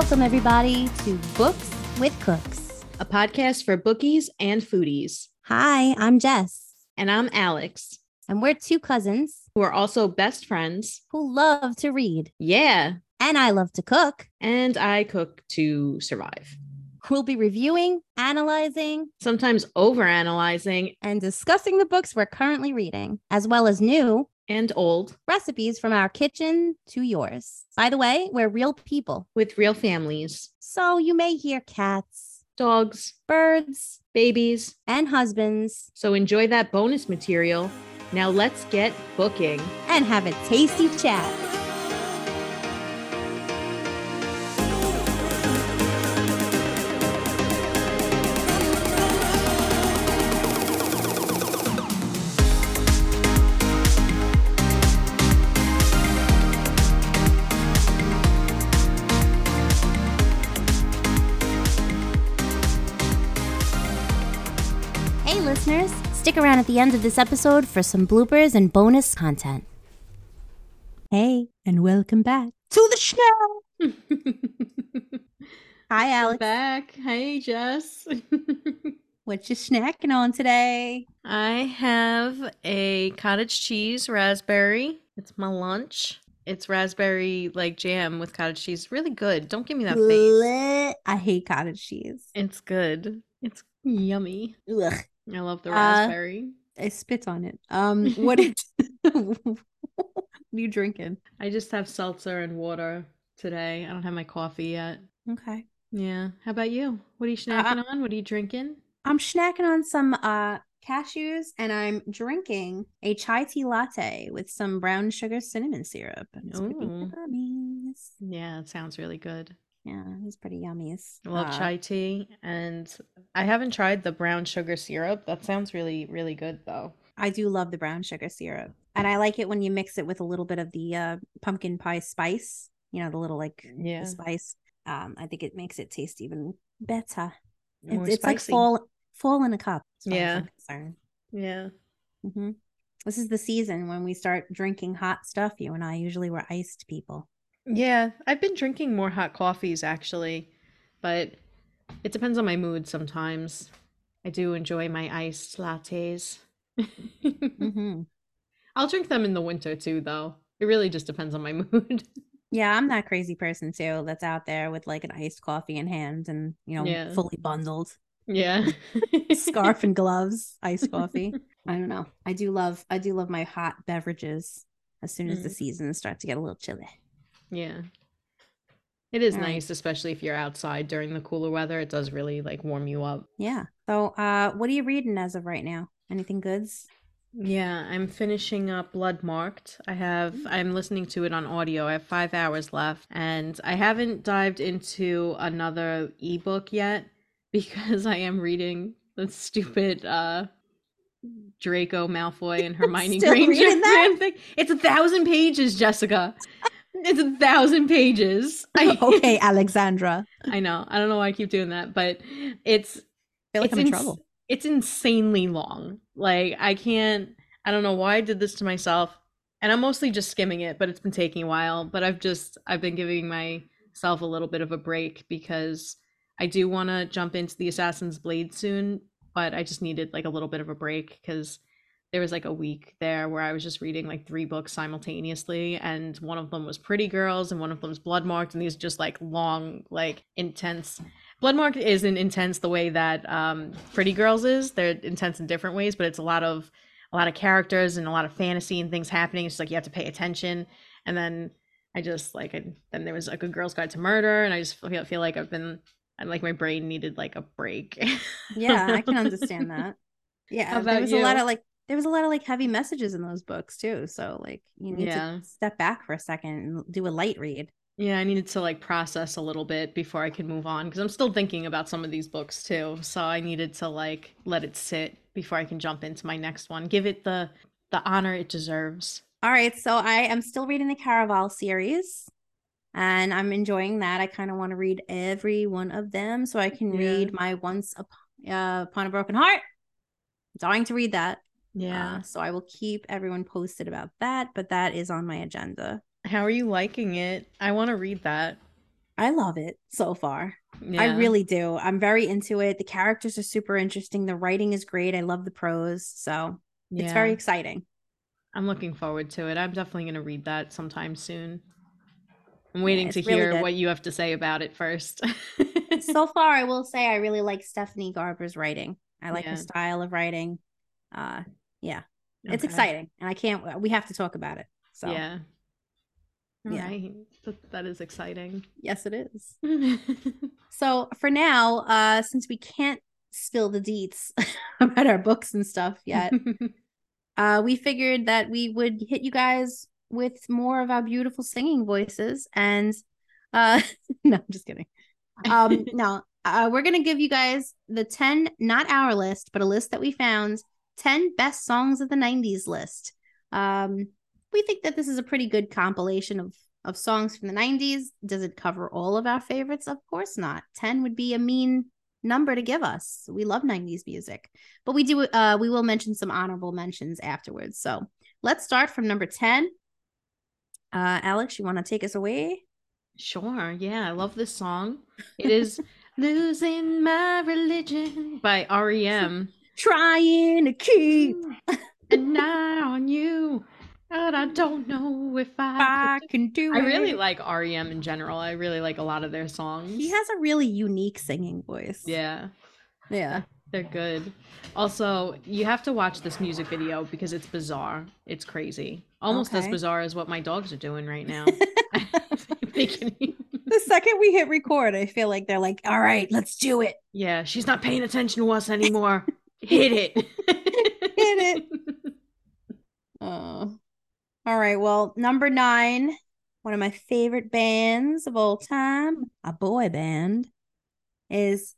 Welcome, everybody, to Books with Cooks, a podcast for bookies and foodies. Hi, I'm Jess. And I'm Alex. And we're two cousins who are also best friends who love to read. Yeah. And I love to cook. And I cook to survive. We'll be reviewing, analyzing, sometimes overanalyzing, and discussing the books we're currently reading, as well as new and old recipes from our kitchen to yours. By the way, we're real people with real families. So you may hear cats, dogs, birds, babies, and husbands. So enjoy that bonus material. Now let's get booking and have a tasty chat. Stick around at the end of this episode for some bloopers and bonus content. Hey, and welcome back to the show. Hi, Alex. I'm back. Hey, Jess. what you snacking on today? I have a cottage cheese raspberry. It's my lunch. It's raspberry like jam with cottage cheese. Really good. Don't give me that face. I hate cottage cheese. It's good. It's yummy. Ugh. I love the uh, raspberry. Uh, I spit on it. Um, what is what are you drinking? I just have seltzer and water today. I don't have my coffee yet. Okay. Yeah. How about you? What are you uh, snacking uh, on? What are you drinking? I'm snacking on some uh cashews and I'm drinking a chai tea latte with some brown sugar cinnamon syrup. Yeah, it sounds really good. Yeah, it's pretty yummy. I love uh, chai tea, and I haven't tried the brown sugar syrup. That sounds really, really good, though. I do love the brown sugar syrup, and I like it when you mix it with a little bit of the uh, pumpkin pie spice. You know, the little like yeah. spice. Um, I think it makes it taste even better. It's, it's like fall fall in a cup. Yeah. Yeah. Mm-hmm. This is the season when we start drinking hot stuff. You and I usually were iced people. Yeah, I've been drinking more hot coffees actually, but it depends on my mood sometimes. I do enjoy my iced lattes. mm-hmm. I'll drink them in the winter too, though. It really just depends on my mood. Yeah, I'm that crazy person too that's out there with like an iced coffee in hand and, you know, yeah. fully bundled. Yeah. Scarf and gloves, iced coffee. I don't know. I do love I do love my hot beverages as soon as mm. the seasons start to get a little chilly. Yeah. It is nice, especially if you're outside during the cooler weather. It does really like warm you up. Yeah. So, uh, what are you reading as of right now? Anything goods? Yeah, I'm finishing up Bloodmarked. I have mm. I'm listening to it on audio. I have 5 hours left and I haven't dived into another ebook yet because I am reading the stupid uh Draco Malfoy and Hermione Granger thing. It's a thousand pages, Jessica. It's a thousand pages. okay, Alexandra. I know. I don't know why I keep doing that, but it's. I feel like it's I'm in trouble. It's insanely long. Like I can't. I don't know why I did this to myself, and I'm mostly just skimming it. But it's been taking a while. But I've just I've been giving myself a little bit of a break because I do want to jump into the Assassin's Blade soon. But I just needed like a little bit of a break because there was like a week there where I was just reading like three books simultaneously, and one of them was Pretty Girls, and one of them was Bloodmarked, and these just like long, like intense. Bloodmarked isn't intense the way that um, Pretty Girls is. They're intense in different ways, but it's a lot of a lot of characters and a lot of fantasy and things happening. It's like you have to pay attention, and then I just like I, then there was like a Girl's Guide to Murder, and I just feel feel like I've been I'm like my brain needed like a break. yeah, I can understand that. Yeah, there was you? a lot of like there was a lot of like heavy messages in those books too. So like you need yeah. to step back for a second and do a light read. Yeah, I needed to like process a little bit before I could move on because I'm still thinking about some of these books too. So I needed to like let it sit before I can jump into my next one. Give it the the honor it deserves. All right, so I am still reading the Caraval series and I'm enjoying that. I kind of want to read every one of them so I can yeah. read my Once Upon, uh, Upon a Broken Heart. I'm dying to read that. Yeah. Uh, so I will keep everyone posted about that, but that is on my agenda. How are you liking it? I want to read that. I love it so far. Yeah. I really do. I'm very into it. The characters are super interesting. The writing is great. I love the prose. So yeah. it's very exciting. I'm looking forward to it. I'm definitely going to read that sometime soon. I'm waiting yeah, to hear really what you have to say about it first. so far, I will say I really like Stephanie Garber's writing. I like yeah. the style of writing. Uh, yeah, okay. it's exciting, and I can't. We have to talk about it. So yeah, All yeah, right. that is exciting. Yes, it is. so for now, uh, since we can't spill the deets about our books and stuff yet, uh, we figured that we would hit you guys with more of our beautiful singing voices. And uh, no, I'm just kidding. Um, no, uh, we're gonna give you guys the 10, not our list, but a list that we found 10 best songs of the 90s list. Um, we think that this is a pretty good compilation of of songs from the 90s. Does it cover all of our favorites? Of course not. 10 would be a mean number to give us. We love 90s music. But we do uh we will mention some honorable mentions afterwards. So, let's start from number 10. Uh, Alex, you want to take us away? Sure. Yeah, I love this song. It is Losing My Religion by REM. Trying to keep mm. an eye on you. And I don't know if I, I can do I it. I really like REM in general. I really like a lot of their songs. He has a really unique singing voice. Yeah. Yeah. They're good. Also, you have to watch this music video because it's bizarre. It's crazy. Almost okay. as bizarre as what my dogs are doing right now. the second we hit record, I feel like they're like, all right, let's do it. Yeah, she's not paying attention to us anymore. Hit it. Hit it. Oh. All right. Well, number nine, one of my favorite bands of all time, a boy band, is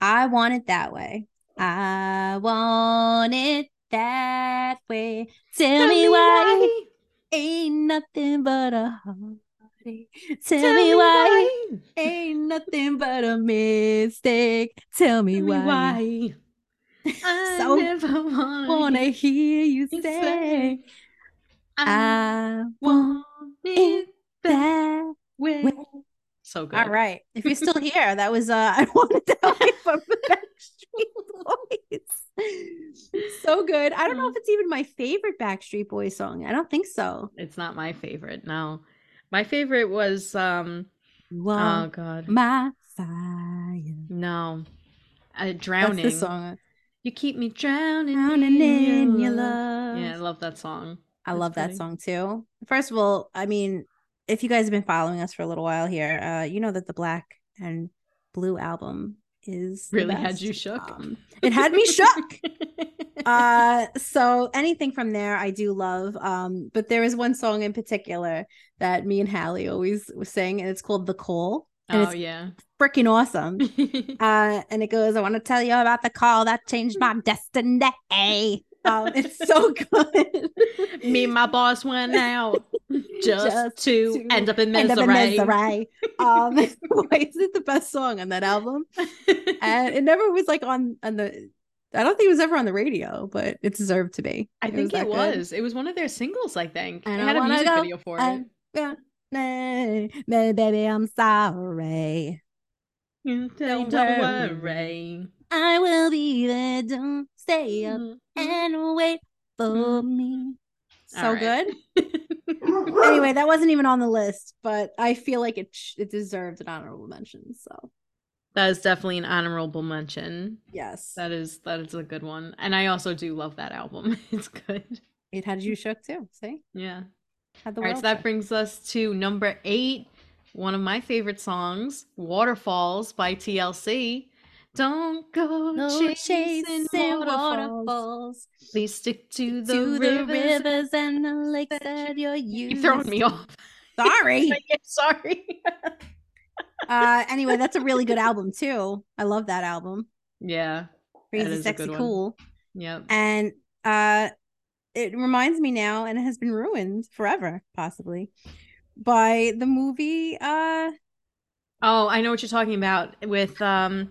I Want It That Way. I want it that way. Tell, Tell me, why. why. Ain't nothing but a heartache. Tell, Tell me, me why. why. Ain't nothing but a mistake. Tell me Tell why. Me why. I so never wanna, wanna hear you say, I want it that way. So good. All right. If you're still here, that was uh I wanted that way from the Backstreet Boys. so good. I don't know if it's even my favorite Backstreet Boys song. I don't think so. It's not my favorite. No. My favorite was um oh god. My fire. No. Uh, drowning. That's the song. You keep me drowning, drowning in, your love. Yeah, I love that song. I That's love that song too. First of all, I mean, if you guys have been following us for a little while here, uh, you know that the Black and Blue album is really had you shook. Um, it had me shook. uh, so anything from there, I do love. Um, but there is one song in particular that me and Hallie always sing, and it's called "The Call." And oh yeah, freaking awesome. uh, and it goes, "I want to tell you about the call that changed my destiny." Um, it's so good. Me and my boss went out just, just to, to, end up in misery. um, why is it the best song on that album? And it never was like on on the. I don't think it was ever on the radio, but it deserved to be. I it think was it was. Good. It was one of their singles. I think. And I had a music go, video for it. Yeah, baby, I'm sorry. Don't, don't worry. I will be there. Don't stay up mm-hmm. and wait for mm-hmm. me. So right. good. anyway, that wasn't even on the list, but I feel like it it deserved an honorable mention. So that is definitely an honorable mention. Yes, that is that is a good one, and I also do love that album. it's good. It had you shook too. See? Yeah. All right, so that brings us to number eight. One of my favorite songs, "Waterfalls" by TLC. Don't go no chasing, chasing waterfalls. waterfalls. Please stick to the, to rivers. the rivers and the lakes that you're using. You're throwing me off. Sorry. Sorry. uh, anyway, that's a really good album too. I love that album. Yeah. Crazy, sexy, cool. Yep. And uh, it reminds me now, and it has been ruined forever, possibly, by the movie. Uh, oh, I know what you're talking about with um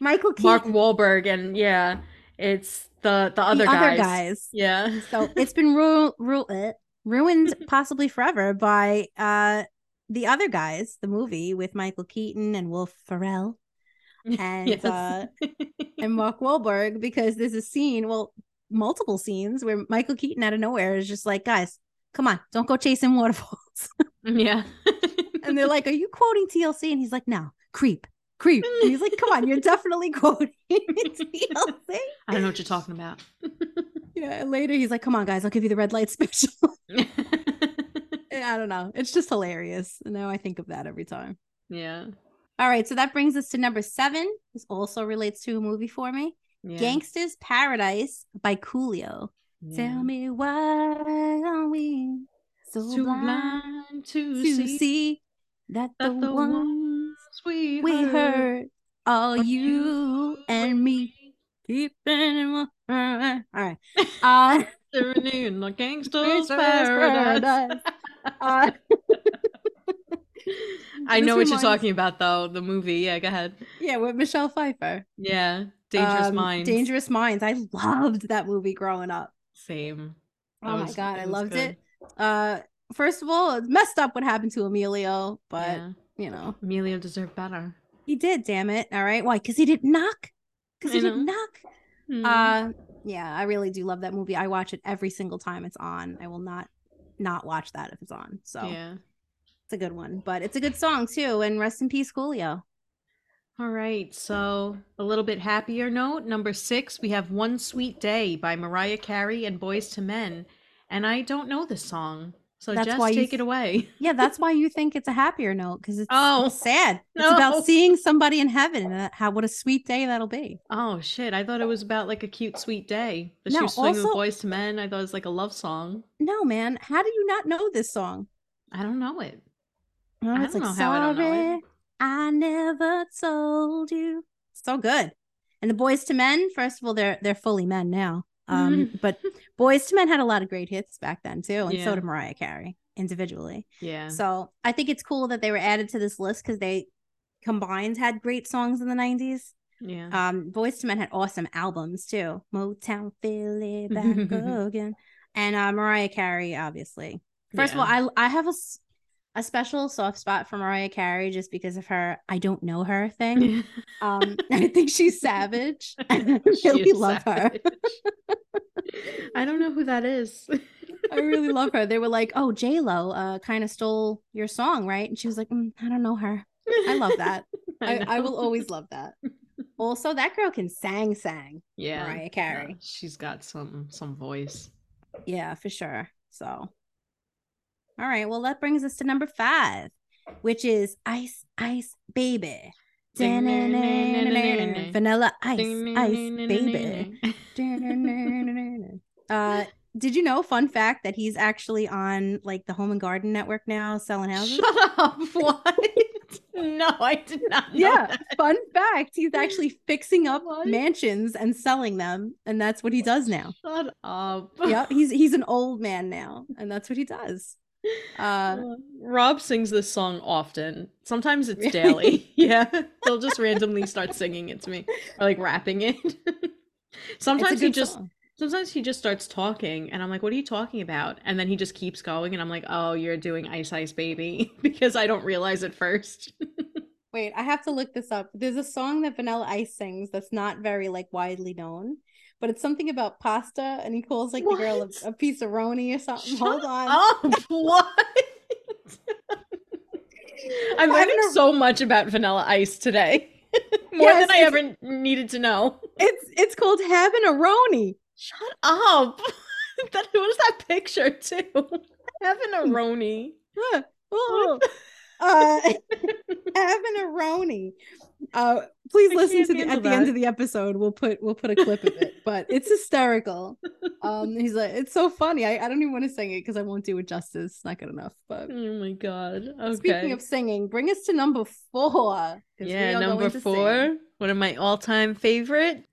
Michael Keaton. Mark Wahlberg, and yeah, it's the the other the guys. Other guys. Yeah. So it's been ru- ru- uh, ruined possibly forever by uh the other guys, the movie with Michael Keaton and Wolf Ferrell and yes. uh and Mark Wahlberg because there's a scene, well, multiple scenes where Michael Keaton out of nowhere is just like, guys, come on, don't go chasing waterfalls. Mm, yeah. and they're like, Are you quoting TLC? And he's like, No, creep, creep. And he's like, Come on, you're definitely quoting TLC. I don't know what you're talking about. yeah. Later he's like, Come on, guys, I'll give you the red light special. I don't know. It's just hilarious. Now I think of that every time. Yeah. All right. So that brings us to number seven. This also relates to a movie for me. Yeah. Gangsta's Paradise by Coolio. Yeah. Tell me why are we so Too blind, blind to, to see, see, that, that the, the ones we, we heard, heard are you and me. Keeping all right. Uh, in the gangster's paradise. paradise. Uh, I know what you're talking about, though. The movie. Yeah, go ahead. Yeah, with Michelle Pfeiffer. Yeah, Dangerous um, Minds. Dangerous Minds. I loved that movie growing up. Same. That oh was, my god, I loved good. it. Uh, first of all, it's messed up what happened to Emilio, but yeah. you know, Emilio deserved better. He did. Damn it. All right. Why? Because he didn't knock. Because he didn't knock. Mm-hmm. Uh, yeah, I really do love that movie. I watch it every single time it's on. I will not not watch that if it's on. So yeah, it's a good one, but it's a good song too. And rest in peace, Coolio. All right, so a little bit happier note. Number six, we have "One Sweet Day" by Mariah Carey and Boyz II Men, and I don't know this song. So that's just why take th- it away. yeah, that's why you think it's a happier note because it's oh sad. No. It's about seeing somebody in heaven and how what a sweet day that'll be. Oh shit! I thought it was about like a cute sweet day. The no, she was with Boyz II Men. I thought it was like a love song. No, man. How do you not know this song? I don't know it. Oh, I don't like, know how I don't know it. I never told you. So good. And the Boyz II Men. First of all, they're they're fully men now. Um, but Boyz II Men had a lot of great hits back then too, and yeah. so did Mariah Carey individually. Yeah. So I think it's cool that they were added to this list because they combined had great songs in the '90s. Yeah. Um, Boyz II Men had awesome albums too. Motown Philly back again, and uh, Mariah Carey, obviously. First yeah. of all, I I have a a special soft spot for Mariah Carey just because of her I don't know her thing. um, I think she's savage. I really love savage. her. I don't know who that is. I really love her. They were like, "Oh, J Lo, uh, kind of stole your song, right?" And she was like, mm, "I don't know her." I love that. I, I, I, will always love that. Also, that girl can sang sang. Yeah, Mariah Carey. Yeah, she's got some some voice. Yeah, for sure. So all right. Well, that brings us to number five, which is Ice Ice Baby. Vanilla Ice Ice Baby. uh, did you know? Fun fact that he's actually on like the Home and Garden Network now, selling houses. Shut up! What? no, I did not. yeah, that. fun fact: he's actually fixing up what? mansions and selling them, and that's what he does now. Shut up! Yeah, he's he's an old man now, and that's what he does. Uh, Rob sings this song often. Sometimes it's daily. yeah, he'll just randomly start singing it to me or like rapping it. sometimes he just song. sometimes he just starts talking, and I'm like, "What are you talking about?" And then he just keeps going, and I'm like, "Oh, you're doing Ice Ice Baby," because I don't realize it first. Wait, I have to look this up. There's a song that Vanilla Ice sings that's not very like widely known but it's something about pasta, and he calls like what? the girl a, a piece of roni or something. Shut Hold on. Oh, what? I'm learning so much about Vanilla Ice today. More yes, than I ever needed to know. It's it's called having a roni. Shut up. that was that picture too. having a roni. Huh. Oh. uh having a roni uh please I listen to the at that. the end of the episode we'll put we'll put a clip of it but it's hysterical. Um he's like it's so funny. I, I don't even want to sing it because i won't do it justice. It's not good enough but oh my god. Okay. speaking of singing bring us to number four yeah number four one of my all-time favorite.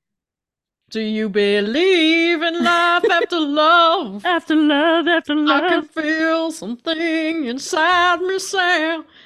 Do you believe in life after love? after love, after love. I can feel something inside me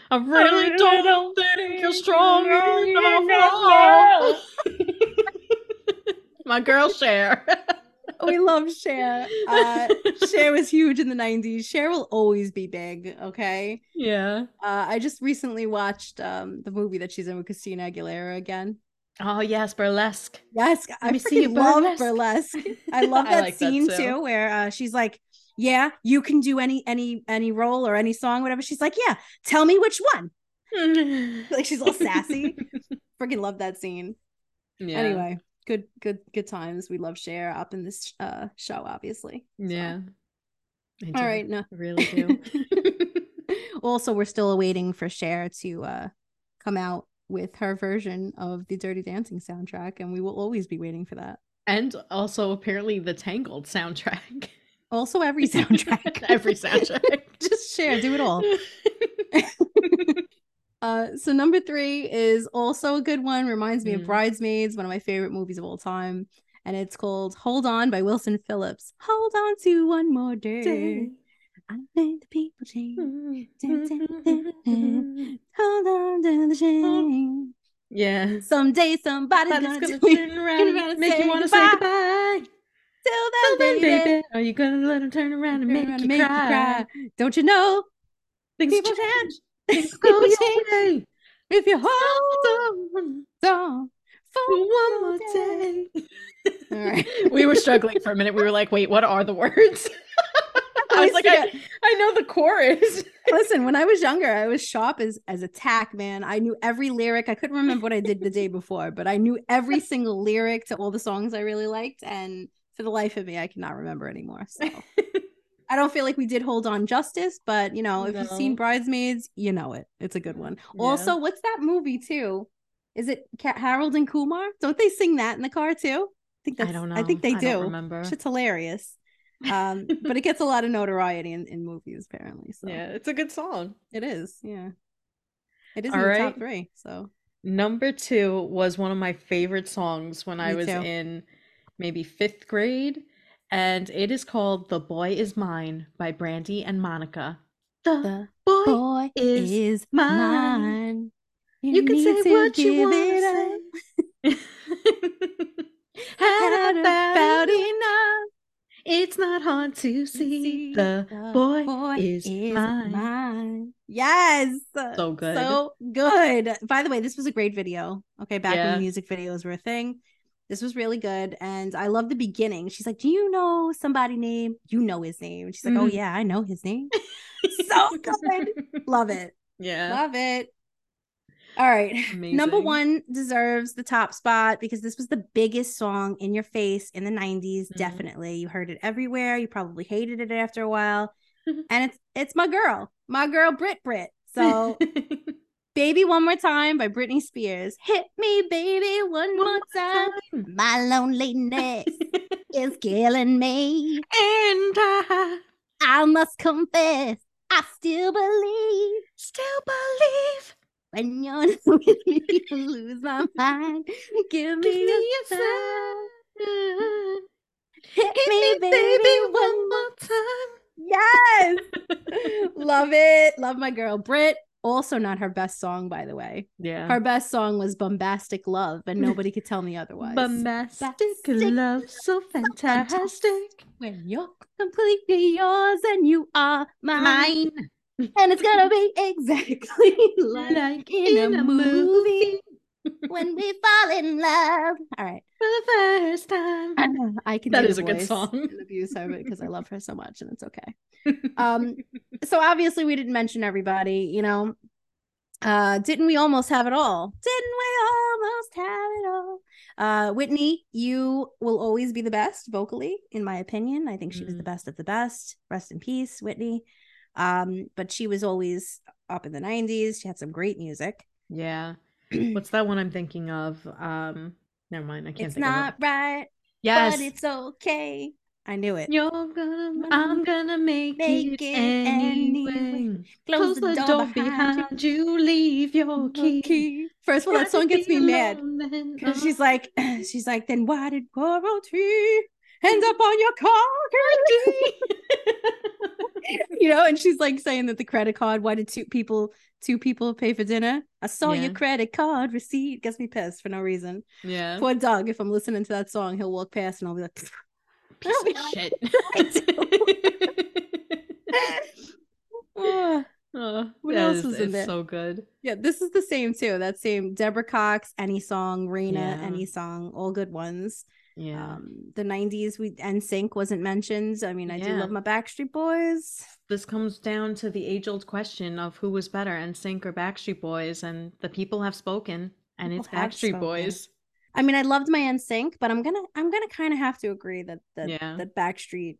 I really, I don't, don't think you're strong enough. My girl Cher. we love Cher. Uh, Cher was huge in the 90s. Cher will always be big, okay? Yeah. Uh, I just recently watched um, the movie that she's in with Christina Aguilera again. Oh yes, burlesque. Yes, I see love burlesque. burlesque. I love that I like scene that too. too. where uh, she's like, "Yeah, you can do any any any role or any song, whatever." She's like, "Yeah, tell me which one." like she's all sassy. Freaking love that scene. Yeah. Anyway, good good good times. We love Cher up in this uh show, obviously. Yeah. So. All right, no, I really do. also, we're still awaiting for Cher to uh come out with her version of the Dirty Dancing soundtrack, and we will always be waiting for that. And also, apparently, the Tangled soundtrack. Also, every soundtrack. every soundtrack. Just Cher, do it all. Uh, so number three is also a good one. Reminds me mm. of Bridesmaids, one of my favorite movies of all time, and it's called "Hold On" by Wilson Phillips. Hold on to one more day. day. I think the people change. Hold on to the change. Yeah. Someday somebody's gonna, gonna turn around and make you want to say goodbye. Till then, baby. baby. Are you gonna let him turn around and, make, you, make cry? you cry? Don't you know? Things people change. Things go away. If you hold on, on for one more day. All right. we were struggling for a minute. We were like, wait, what are the words? I was like, I, I know the chorus. Listen, when I was younger, I was sharp as as a tack, man. I knew every lyric. I couldn't remember what I did the day before, but I knew every single lyric to all the songs I really liked. And for the life of me, I cannot remember anymore. So I don't feel like we did hold on justice, but you know, if no. you've seen Bridesmaids, you know it. It's a good one. Yeah. Also, what's that movie too? Is it Harold and Kumar? Don't they sing that in the car too? I think that's, I don't know. I think they I do. remember. It's hilarious. Um, but it gets a lot of notoriety in, in movies apparently. So yeah, it's a good song. It is. Yeah, it is All in right. the top three. So number two was one of my favorite songs when Me I was too. in maybe fifth grade and it is called The Boy Is Mine by Brandy and Monica. The, the boy, boy, is, is mine. mine. You, you can say what you want to say. Had about enough. It's not hard to see. The, the boy, boy, is, is mine. mine. Yes. So good. So good. By the way, this was a great video. Okay, back yeah. when music videos were a thing. This was really good. And I love the beginning. She's like, Do you know somebody name? You know his name. she's like, oh, mm-hmm. Oh, yeah, I know his name. so good. love it. Yeah. Love it. All right. Amazing. Number one deserves the top spot because this was the biggest song in your face in the 90s. Mm-hmm. Definitely. You heard it everywhere. You probably hated it after a while. and it's it's my girl, my girl Brit Brit. So Baby One More Time by Britney Spears. Hit me, baby, one, one more time. time. My loneliness is killing me. And I, I must confess, I still believe. Still believe. When you're with me, I lose my mind. Give me, Give me a sign. Hit, Hit me, me, baby, one more time. Yes. Love it. Love my girl, Brit also not her best song, by the way. Yeah. Her best song was Bombastic Love, and nobody could tell me otherwise. Bombastic love, so fantastic. When you're completely yours and you are mine. mine. And it's gonna be exactly like, like in, in, a, movie. movie. When we fall in love. All right. For the first time. I, know, I can That is a good song. And abuse her because I love her so much and it's okay. Um so obviously we didn't mention everybody, you know. Uh didn't we almost have it all? Didn't we almost have it all? Uh Whitney, you will always be the best vocally in my opinion. I think she mm. was the mm. best of the best. Rest in peace, Whitney. Um but she was always up in the 90s. She had some great music. Yeah. What's that one I'm thinking of? Um, never mind. I can't. It's not it. right. Yes, but it's okay. I knew it. You're gonna, I'm gonna make, make it, it anyway. anyway. Close, Close the, the, door, door behind, behind you. you. Leave your key. key. First of all, that song gets me mad because she's like, she's like, then why did royalty end up on your car you know, and she's like saying that the credit card. Why did two people two people pay for dinner? I saw yeah. your credit card receipt. Gets me pissed for no reason. Yeah. Poor Doug. If I'm listening to that song, he'll walk past and I'll be like, piece of shit. oh, oh, What else is- was in there? so good. yeah, this is the same too. That same Deborah Cox, any song, Raina, Yeah. any song, all good ones. Yeah. Um, the '90s, we NSYNC wasn't mentioned. I mean, I do love my Backstreet Boys. this comes down to the age-old question of who was better, NSYNC or Backstreet Boys, and the people have spoken, and People it's Backstreet. Boys. I mean, I loved my NSYNC, but I'm gonna, I'm gonna kind of have to agree that that Yeah. that Backstreet,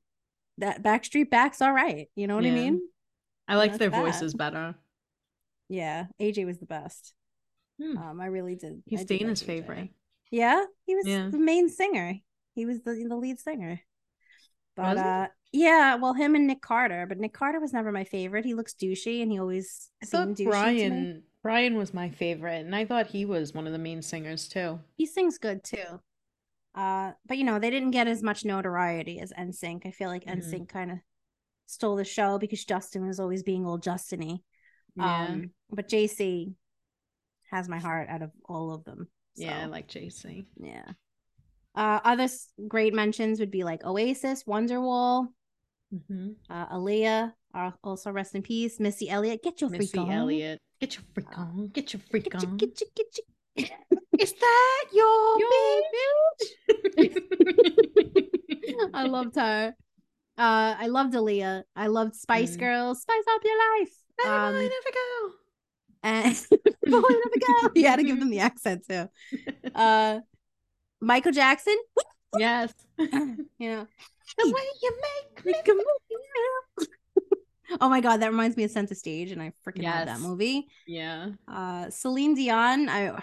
that Backstreet Back's all right. You know what I mean? I liked their bad. voices better. Yeah, AJ was the best. Hmm. Um, I really did. He's I Dana's favorite. Yeah, he was Yeah. the main singer. He was the the lead singer. But uh yeah, well him and Nick Carter, but Nick Carter was never my favorite. He looks douchey and he always I seemed douchey to me. Brian Brian was my favorite, and I thought he was one of the main singers too. He sings good too. Uh but you know, they didn't get as much notoriety as NSYNC. I feel like Mhm. NSYNC kind of stole the show because Justin was always being old Justin-y. Yeah, Um but JC has my heart out of all of them. Yeah, I like JC. Yeah. Uh, other great mentions would be like Oasis, Wonderwall, hmm uh, Aaliyah, uh, also rest in peace. Missy Elliott, get your freak Missy on. Elliott, get your freak Uh, on, get your freak Get on. get you, get you. Is that your, Your bitch? I loved her. Uh, I loved Aaliyah. I loved Spice Mm. Girls. Spice up your life. Um, mind, never go. And Boy, never go. You had to give them the accent too. Uh, Michael Jackson. Yes. You know, the way you make me. Make a movie now. oh my god, that reminds me of Sense of Stage, and I freaking love that movie. Yeah. Uh, Celine Dion. I,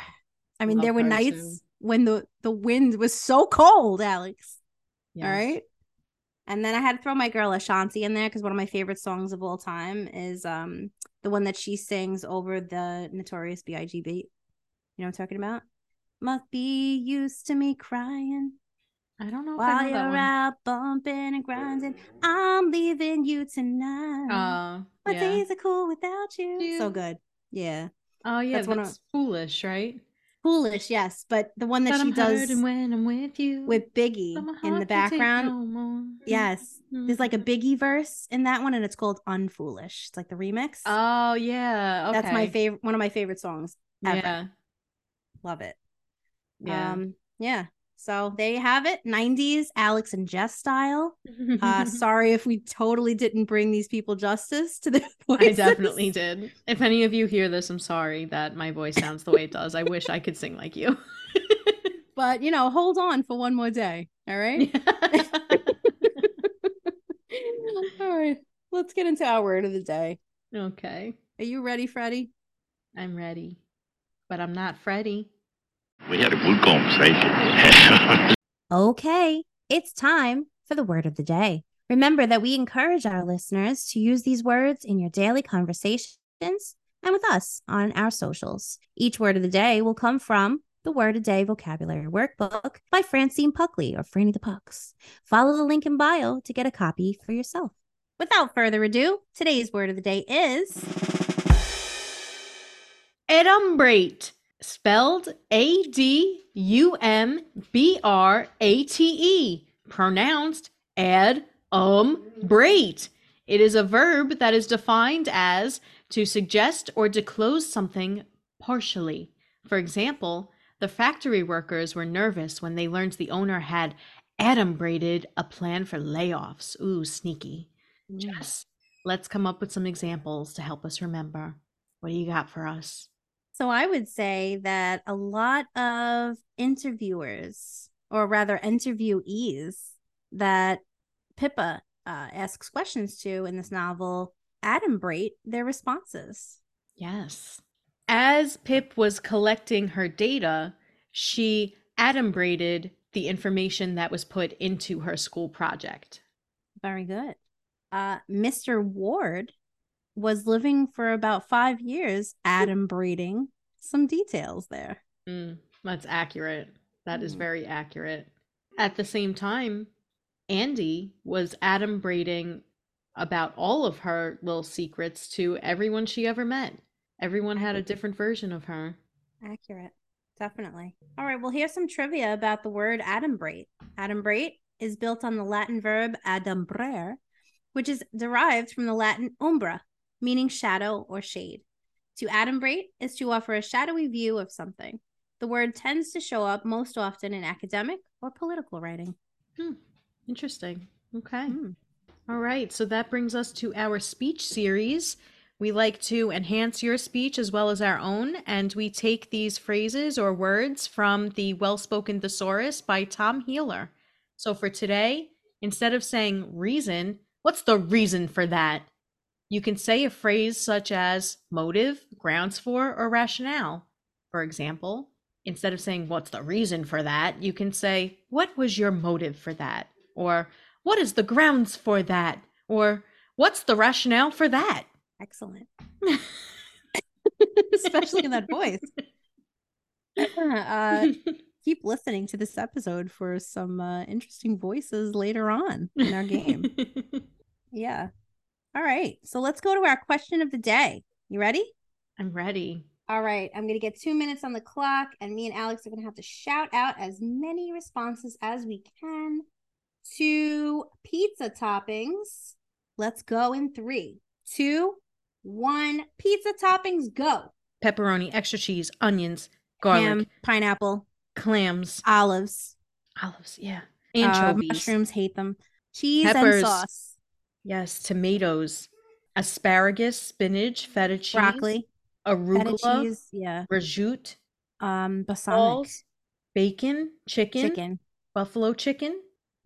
I mean, Love there were nights too. when the the wind was so cold, Alex. Yes. All right. And then I had to throw my girl Ashanti in there because one of my favorite songs of all time is um the one that she sings over the Notorious B.I.G. beat. You know what I'm talking about? Must be used to me crying I don't know if while you're out bumping and grinding. I'm leaving you tonight. Uh, My yeah. days are cool without you. So good. Yeah. Oh yeah, that's that's, one of- foolish, right? Foolish, yes. But the one that But she I'm does when I'm with you. with Biggie in the heart can't take background. no. Yes. There's like a. Biggie verse in that one, and it's called Unfoolish. It's like the remix. Oh yeah. Okay. That's my favorite, one of my favorite songs. ever. Yeah. Love it. Yeah. Um, yeah. So there you have it. 90s Alex and Jess style. Uh, sorry if we totally didn't bring these people justice to their voice. I definitely did. If any of you hear this, I'm sorry that my voice sounds the way it does. I wish I could sing like you. But you know, hold on for one more day. All right. All right. Let's get into our word of the day. okay. Are you ready, Freddie? I'm ready. But I'm not Freddie. We had a good conversation. Okay, it's time for the word of the day. Remember that we encourage our listeners to use these words in your daily conversations and with us on our socials. Each word of the day will come from the Word a Day Vocabulary Workbook by Francine Puckley or Franny the Pucks. Follow the link in bio to get a copy for yourself. Without further ado, today's word of the day is Adumbrate, spelled A D U M B R A T E, pronounced ad um brate. It is a verb that is defined as to suggest or disclose something partially. For example, the factory workers were nervous when they learned the owner had adumbrated a plan for layoffs. Ooh, sneaky. Jess, let's come up with some examples to help us remember. What do you got for us? So I would say that a lot of interviewers, or rather interviewees, that Pippa uh, asks questions to in this novel, adumbrate their responses. Yes. As Pip was collecting her data, she adumbrated the information that was put into her school project. Very good. Uh, Mr. Ward was living for about five years, adumbrating some details there. Mm, that's accurate. That is Mm. very accurate. At the same time, Andie was Adam adumbrating about all of her little secrets to everyone she ever met. Everyone had a different version of her. Accurate. Definitely. All right. Well, here's some trivia about the word adumbrate. Adumbrate is built on the Latin verb adumbrare, which is derived from the Latin umbra, meaning shadow or shade. To adumbrate is to offer a shadowy view of something. The word tends to show up most often in academic or political writing. Hmm. Interesting. Okay. Hmm. All right. So that brings us to our speech series. We like to enhance your speech as well as our own, and we take these phrases or words from the Well Spoken Thesaurus by Tom Heehler. So for today, instead of saying reason, what's the reason for that? You can say a phrase such as motive, grounds for, or rationale. For example, instead of saying what's the reason for that, you can say what was your motive for that? Or what is the grounds for that? Or what's the rationale for that? Excellent. Especially in that voice. Uh, keep listening to this episode for some uh, interesting voices later on in our game. yeah. All right. So let's go to our question of the day. You ready? I'm ready. All right. I'm going to get two minutes on the clock, and me and Alex are going to have to shout out as many responses as we can to pizza toppings. Let's go in three, two, one. Pizza toppings, go. Pepperoni, extra cheese, onions, garlic, Ham, pineapple, clams, olives. Olives, yeah. Anchovies. Uh, mushrooms, hate them. Cheese Peppers. and sauce. Yes, tomatoes, asparagus, spinach, feta cheese, broccoli, arugula, feta cheese, yeah, prosciutto, um, balsamic, bacon, chicken, chicken, buffalo chicken,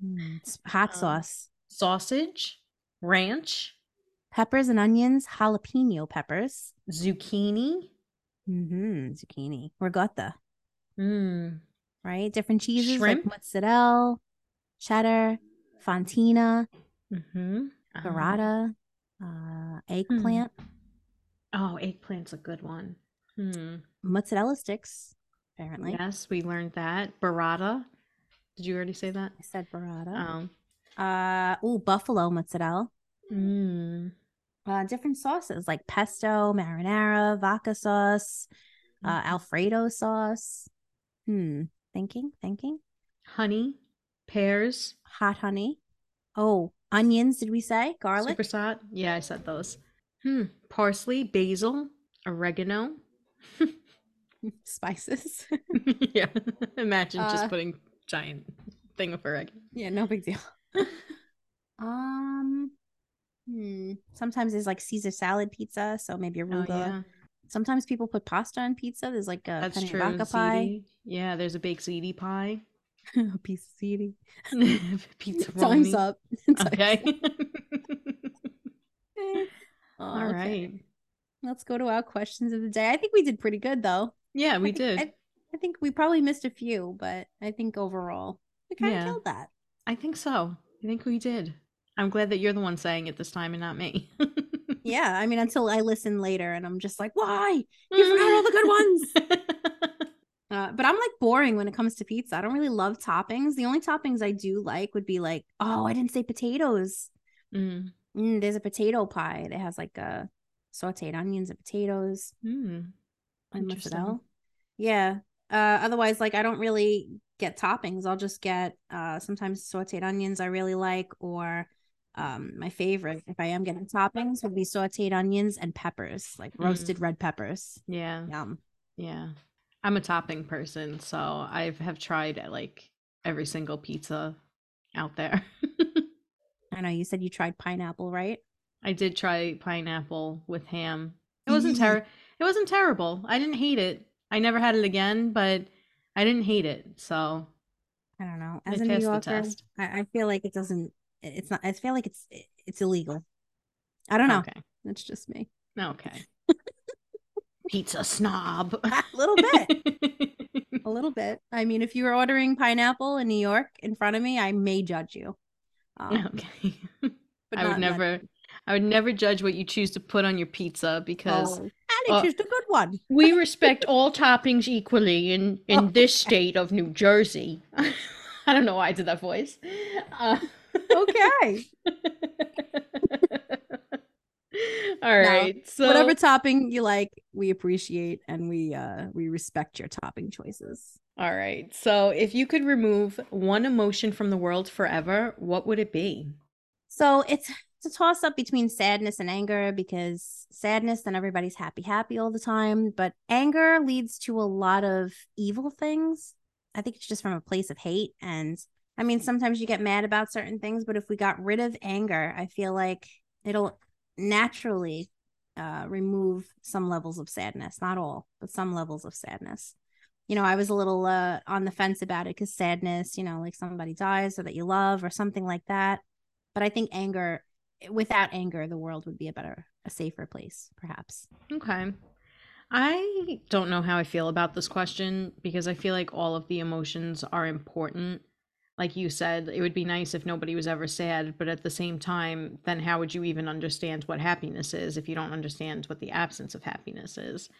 mm, hot um, sauce, sausage, ranch, peppers and onions, jalapeno peppers, zucchini, mm-hmm, zucchini, ricotta, mm. right? Different cheeses Shrimp. like mozzarella, cheddar, fontina, mm-hmm. Burrata, uh, eggplant. Hmm. Oh, eggplant's a good one. Hmm. Mozzarella sticks, apparently. Yes, we learned that. Burrata. Did you already say that? I said burrata. Oh. Uh, oh, buffalo mozzarella. Mm. Uh, different sauces like pesto, marinara, vodka sauce, uh, mm-hmm. Alfredo sauce. Hmm. Thinking, thinking. Honey, pears, hot honey. Oh, onions. Did we say garlic? Super salt. Yeah, I said those. Hmm. Parsley, basil, oregano. Spices. yeah. Imagine uh, just putting giant thing of oregano. Yeah, no big deal. um hmm. Sometimes there's like Caesar salad pizza, so maybe arugula. Oh, yeah. Sometimes people put pasta on pizza. There's like a That's true. pie. Yeah, there's a baked ziti pie. a piece of ziti. Pizza. Time's up. okay. Oh, All okay. right. Let's go to our questions of the day. I think we did pretty good though. Yeah, we I think, did. I, I, think we probably missed a few, but I think overall we kind of yeah. killed that. I think so. I think we did. I'm glad that you're the one saying it this time and not me. yeah, I mean, until I listen later and I'm just like, why? You forgot all the good ones. Uh, but I'm like boring when it comes to pizza. I don't really love toppings. The only toppings I do like would be like, oh, I didn't say potatoes. Mm. Mm, there's a potato pie that has like a uh, sauteed onions and potatoes mm. and mozzarella. Yeah. Uh, otherwise, like I don't really get toppings. I'll just get uh, sometimes sauteed onions I really like, or um, my favorite if I am getting toppings would be sauteed onions and peppers, like mm. roasted red peppers. Yeah. Yum. Yeah. I'm a topping person, so I have tried uh, like every single pizza out there. I know you said you tried pineapple, right? I did try pineapple with ham. It wasn't mm. terrible. It wasn't terrible. I didn't hate it. I never had it again, but I didn't hate it. So I don't know. As a New Yorker, I, I, feel like it doesn't. It's not. I feel like it's it's illegal. I don't know. Okay, that's just me. Okay. Pizza snob. a little bit. a little bit. I mean, if you were ordering pineapple in New York in front of me, I may judge you. Um, okay. I would never. I would never judge what you choose to put on your pizza because oh, uh, choose the good one. we respect all toppings equally in in oh, this state of New Jersey. I don't know why I did that voice. Uh, okay. all right. So whatever topping you like, we appreciate and we uh we respect your topping choices. All right. So, if you could remove one emotion from the world forever, what would it be? So, it's it's a toss up between sadness and anger because sadness, then everybody's happy, happy all the time. But anger leads to a lot of evil things. I think it's just from a place of hate. And I mean, sometimes you get mad about certain things, but if we got rid of anger, I feel like it'll naturally uh, remove some levels of sadness. Not all, but some levels of sadness. You know, I was a little uh, on the fence about it because sadness, you know, like somebody dies or that you love or something like that. But I think anger without anger, the world would be a better, a safer place, perhaps. Okay. I don't know how I feel about this question because I feel like all of the emotions are important. Like you said, it would be nice if nobody was ever sad, but at the same time, then how would you even understand what happiness is if you don't understand what the absence of happiness is?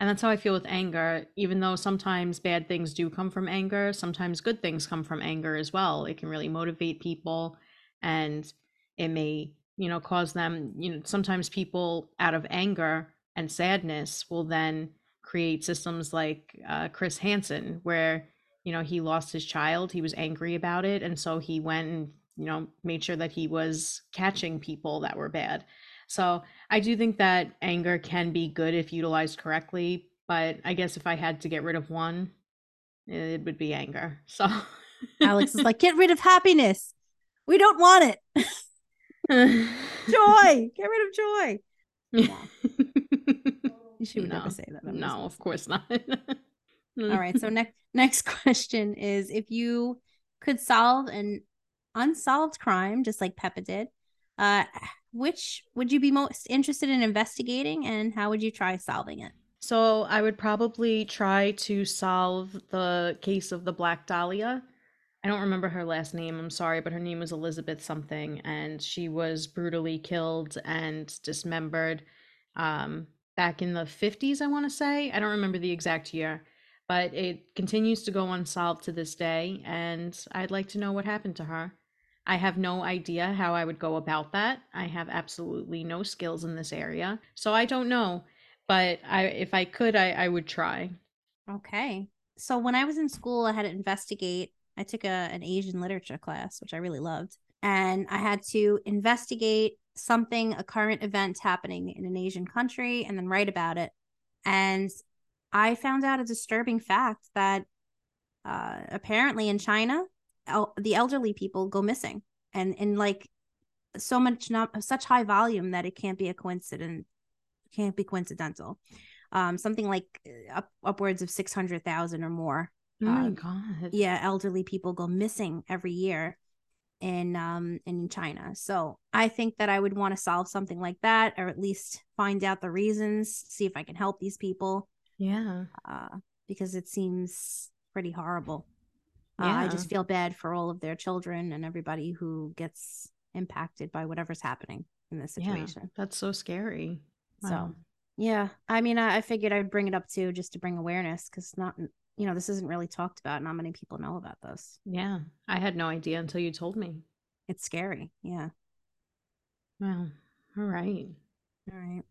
And that's how I feel with anger. Even though sometimes bad things do come from anger, sometimes good things come from anger as well. It can really motivate people and it may you know cause them you know sometimes people out of anger and sadness will then create systems like uh, chris hansen where you know he lost his child he was angry about it and so he went and you know made sure that he was catching people that were bad so i do think that anger can be good if utilized correctly but i guess if i had to get rid of one it would be anger so alex is like get rid of happiness we don't want it joy. Get rid of joy. Yeah. she would no, never say that. No, of course not. All right. So next next question is if you could solve an unsolved crime, just like Peppa did, uh, which would you be most interested in investigating and how would you try solving it? So I would probably try to solve the case of the Black Dahlia. I don't remember her last name. I'm sorry, but her name was Elizabeth something, and she was brutally killed and dismembered um, back in the 50s, I want to say. I don't remember the exact year, but it continues to go unsolved to this day, and I'd like to know what happened to her. I have no idea how I would go about that. I have absolutely no skills in this area, so I don't know. But I, if I could, I, I would try. Okay. So when I was in school, I had to investigate I took a, an Asian literature class, which I really loved. And I had to investigate something, a current event happening in an Asian country, and then write about it. And I found out a disturbing fact that uh, apparently in China, el- the elderly people go missing, and in like so much not such high volume that it can't be a coincidence, can't be coincidental. Um, something like uh, up, upwards of six hundred thousand or more Oh my um, god. Yeah, elderly people go missing every year in um in China. So I think that I would want to solve something like that or at least find out the reasons, see if I can help these people. Yeah. Uh because it seems pretty horrible. Yeah. Uh, I just feel bad for all of their children and everybody who gets impacted by whatever's happening in this situation. Yeah, that's so scary. Wow. So, yeah, I mean, I, I figured I'd bring it up too, just to bring awareness, because not you know, this isn't really talked about. Not many people know about this. Yeah. I had no idea until you told me. It's scary. Yeah. Well, all right. All right.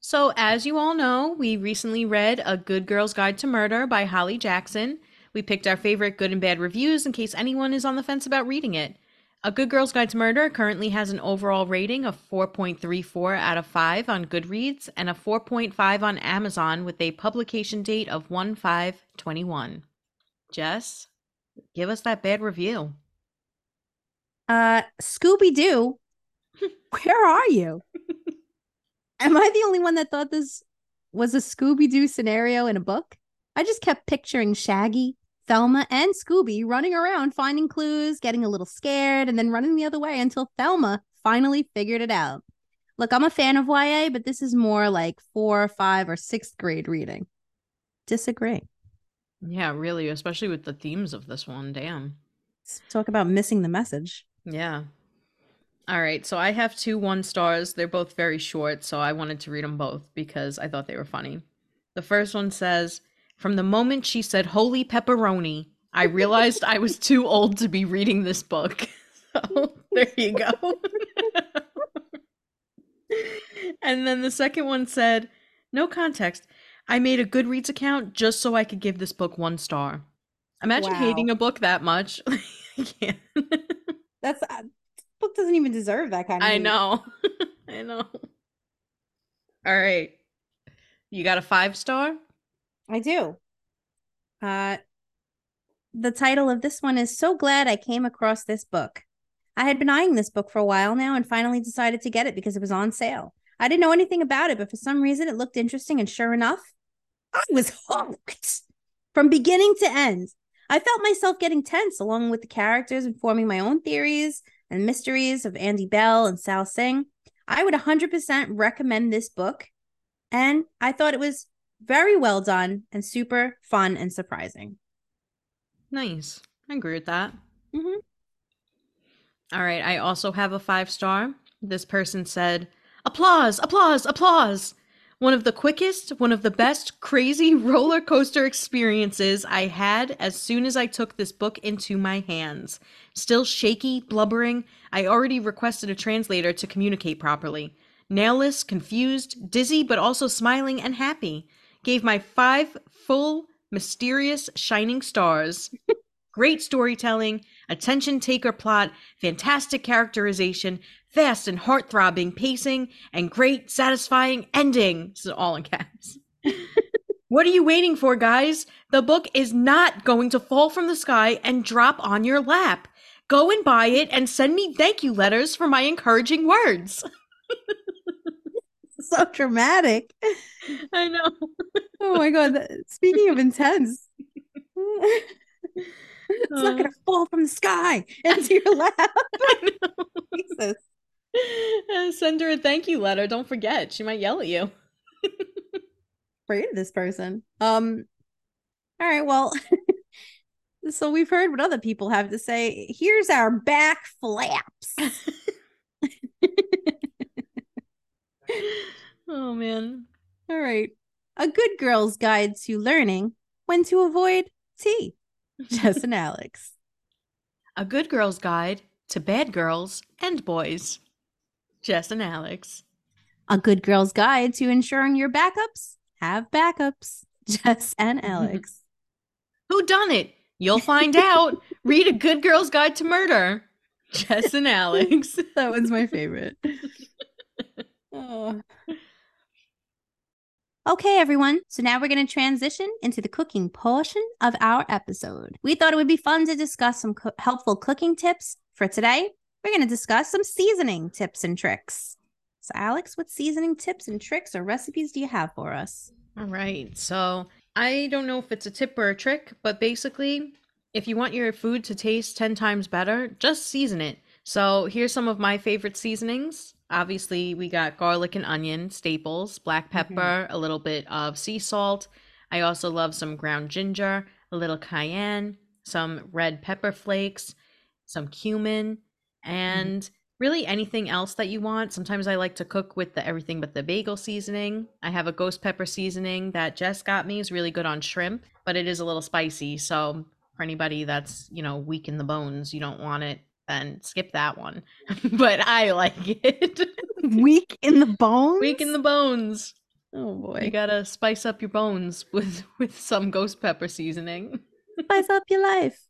So, as you all know, we recently read A Good Girl's Guide to Murder by Holly Jackson. We picked our favorite good and bad reviews in case anyone is on the fence about reading it. A Good Girl's Guide to Murder currently has an overall rating of 4.34 out of 5 on Goodreads and a 4.5 on Amazon with a publication date of 1 5 21. Jess, give us that bad review. Uh, Scooby Doo, where are you? Am I the only one that thought this was a Scooby Doo scenario in a book? I just kept picturing Shaggy Thelma and Scooby running around finding clues, getting a little scared, and then running the other way until Thelma finally figured it out. Look, I'm a fan of YA, but this is more like four, five, or sixth grade reading. Disagree. Yeah, really, especially with the themes of this one. Damn. Let's talk about missing the message. Yeah. All right, so I have two one stars. They're both very short, so I wanted to read them both because I thought they were funny. The first one says, from the moment she said holy pepperoni, I realized I was too old to be reading this book. So there you go. and then the second one said, no context. I made a Goodreads account just so I could give this book one star. Imagine wow. hating a book that much. I can't. That's uh, book doesn't even deserve that kind of. I know. I know. All right. You got a five star? I do. Uh the title of this one is So Glad I Came Across This Book. I had been eyeing this book for a while now and finally decided to get it because it was on sale. I didn't know anything about it, but for some reason it looked interesting, and sure enough, I was hooked from beginning to end. I felt myself getting tense along with the characters and forming my own theories and mysteries of Andie Bell and Sal Singh. I would 100% recommend this book, and I thought it was very well done and super fun and surprising. Nice. I agree with that. Mm-hmm. All right. I also have a five star. This person said, Applause, applause, applause. One of the quickest, one of the best crazy roller coaster experiences I had as soon as I took this book into my hands. Still shaky, blubbering, I already requested a translator to communicate properly. Nailless, confused, dizzy, but also smiling and happy. Gave my five full mysterious shining stars, great storytelling, attention taker plot, fantastic characterization, fast and heart throbbing pacing, and great satisfying ending. This is all in caps. what are you waiting for, guys? The book is not going to fall from the sky and drop on your lap. Go and buy it and send me thank you letters for my encouraging words. so dramatic. I know. oh my god! Speaking of intense, it's uh, not gonna fall from the sky into your lap. Jesus. Send her a thank you letter. Don't forget, she might yell at you. Afraid of this person. Um. All right. Well. so we've heard what other people have to say. Here's our back flaps. oh man. All right. A good girl's guide to learning when to avoid tea. Jess and Alex. A good girl's guide to bad girls and boys. Jess and Alex. A good girl's guide to ensuring your backups have backups. Jess and Alex. Who done it? You'll find out. Read a good girl's guide to murder. Jess and Alex. that was my favorite. oh. Okay, everyone. So now we're going to transition into the cooking portion of our episode. We thought it would be fun to discuss some co- helpful cooking tips. For today, we're going to discuss some seasoning tips and tricks. So, Alex, what seasoning tips and tricks or recipes do you have for us? All right. So, I don't know if it's a tip or a trick, but basically, if you want your food to taste 10 times better, just season it. So, here's some of my favorite seasonings obviously we got garlic and onion staples, black mm-hmm. pepper, mm-hmm. a little bit of sea salt. I also love some ground ginger, a little cayenne, some red pepper flakes, some cumin. And mm-hmm. really anything else that you want. Sometimes I like to cook with the everything but the bagel seasoning. I have a ghost pepper seasoning that Jess got me is really good on shrimp, but it is a little spicy. So for anybody that's, you know, weak in the bones, you don't want it then skip that one. but I like it. Weak in the bones? Weak in the bones. Oh boy. You gotta spice up your bones with with some ghost pepper seasoning. Spice up your life.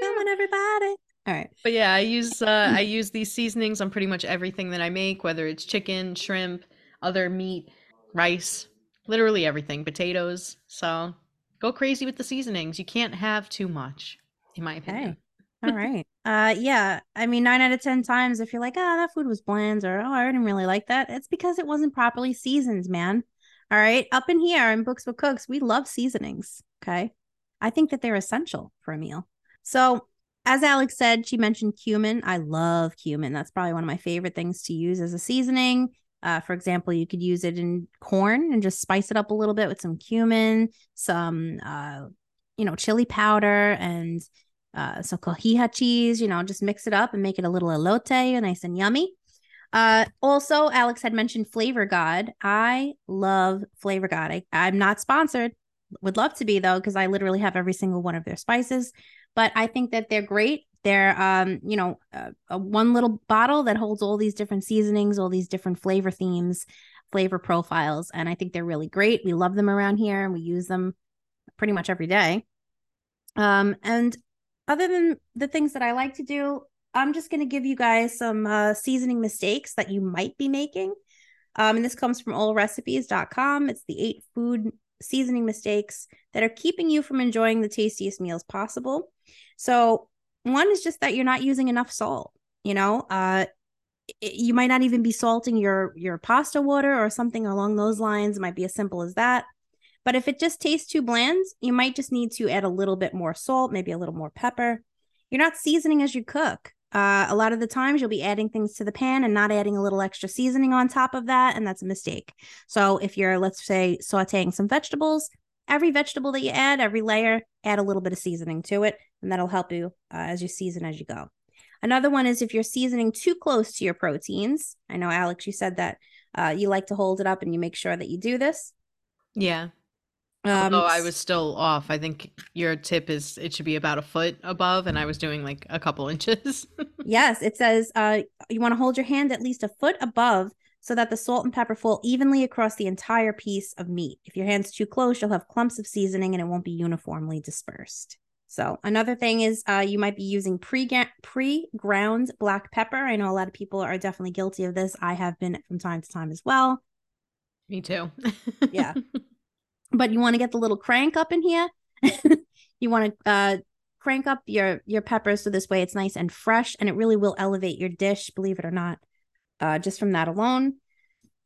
Come on, everybody. All right. But yeah, I use uh I use these seasonings on pretty much everything that I make, whether it's chicken, shrimp, other meat, rice, literally everything, potatoes. So go crazy with the seasonings. You can't have too much, in my opinion. Okay. All right. Uh yeah. I mean nine out of ten times if you're like, oh, that food was bland or oh, I didn't really like that, it's because it wasn't properly seasoned, man. All right. Up in here in Books with Cooks, we love seasonings. Okay. I think that they're essential for a meal. So as Alex said, she mentioned cumin. I love cumin. That's probably one of my favorite things to use as a seasoning. Uh, for example, you could use it in corn and just spice it up a little bit with some cumin, some, uh, you know, chili powder, and uh, so cotija cheese, you know, just mix it up and make it a little elote, nice and yummy. Uh, also, Alex had mentioned Flavor God. I love Flavor God. I, I'm not sponsored. Would love to be though, because I literally have every single one of their spices. But I think that they're great. They're, um, you know, uh, a one little bottle that holds all these different seasonings, all these different flavor themes, flavor profiles, and I think they're really great. We love them around here, and we use them pretty much every day. Um, and other than the things that I like to do, I'm just going to give you guys some uh, seasoning mistakes that you might be making. Um, and this comes from allrecipes.com. It's the eight food seasoning mistakes that are keeping you from enjoying the tastiest meals possible. So, one is just that you're not using enough salt. You know, uh, it, you might not even be salting your your pasta water or something along those lines. It might be as simple as that. But if it just tastes too bland, you might just need to add a little bit more salt, maybe a little more pepper. You're not seasoning as you cook. Uh, a lot of the times you'll be adding things to the pan and not adding a little extra seasoning on top of that, and that's a mistake. So if you're, let's say, sauteing some vegetables, every vegetable that you add, every layer, add a little bit of seasoning to it, and that'll help you uh, as you season as you go. Another one is if you're seasoning too close to your proteins. I know, Alex, you said that uh, you like to hold it up and you make sure that you do this. Yeah. Um, Although I was still off. I think your tip is it should be about a foot above, and I was doing like a couple inches. yes, it says uh, you want to hold your hand at least a foot above so that the salt and pepper fall evenly across the entire piece of meat. If your hand's too close, you'll have clumps of seasoning and it won't be uniformly dispersed. So another thing is uh, you might be using pre pre ground black pepper. I know a lot of people are definitely guilty of this. I have been from time to time as well. Me too. yeah, but you want to get the little crank up in here. you want to uh, crank up your your peppers so this way it's nice and fresh, and it really will elevate your dish. Believe it or not, uh, just from that alone.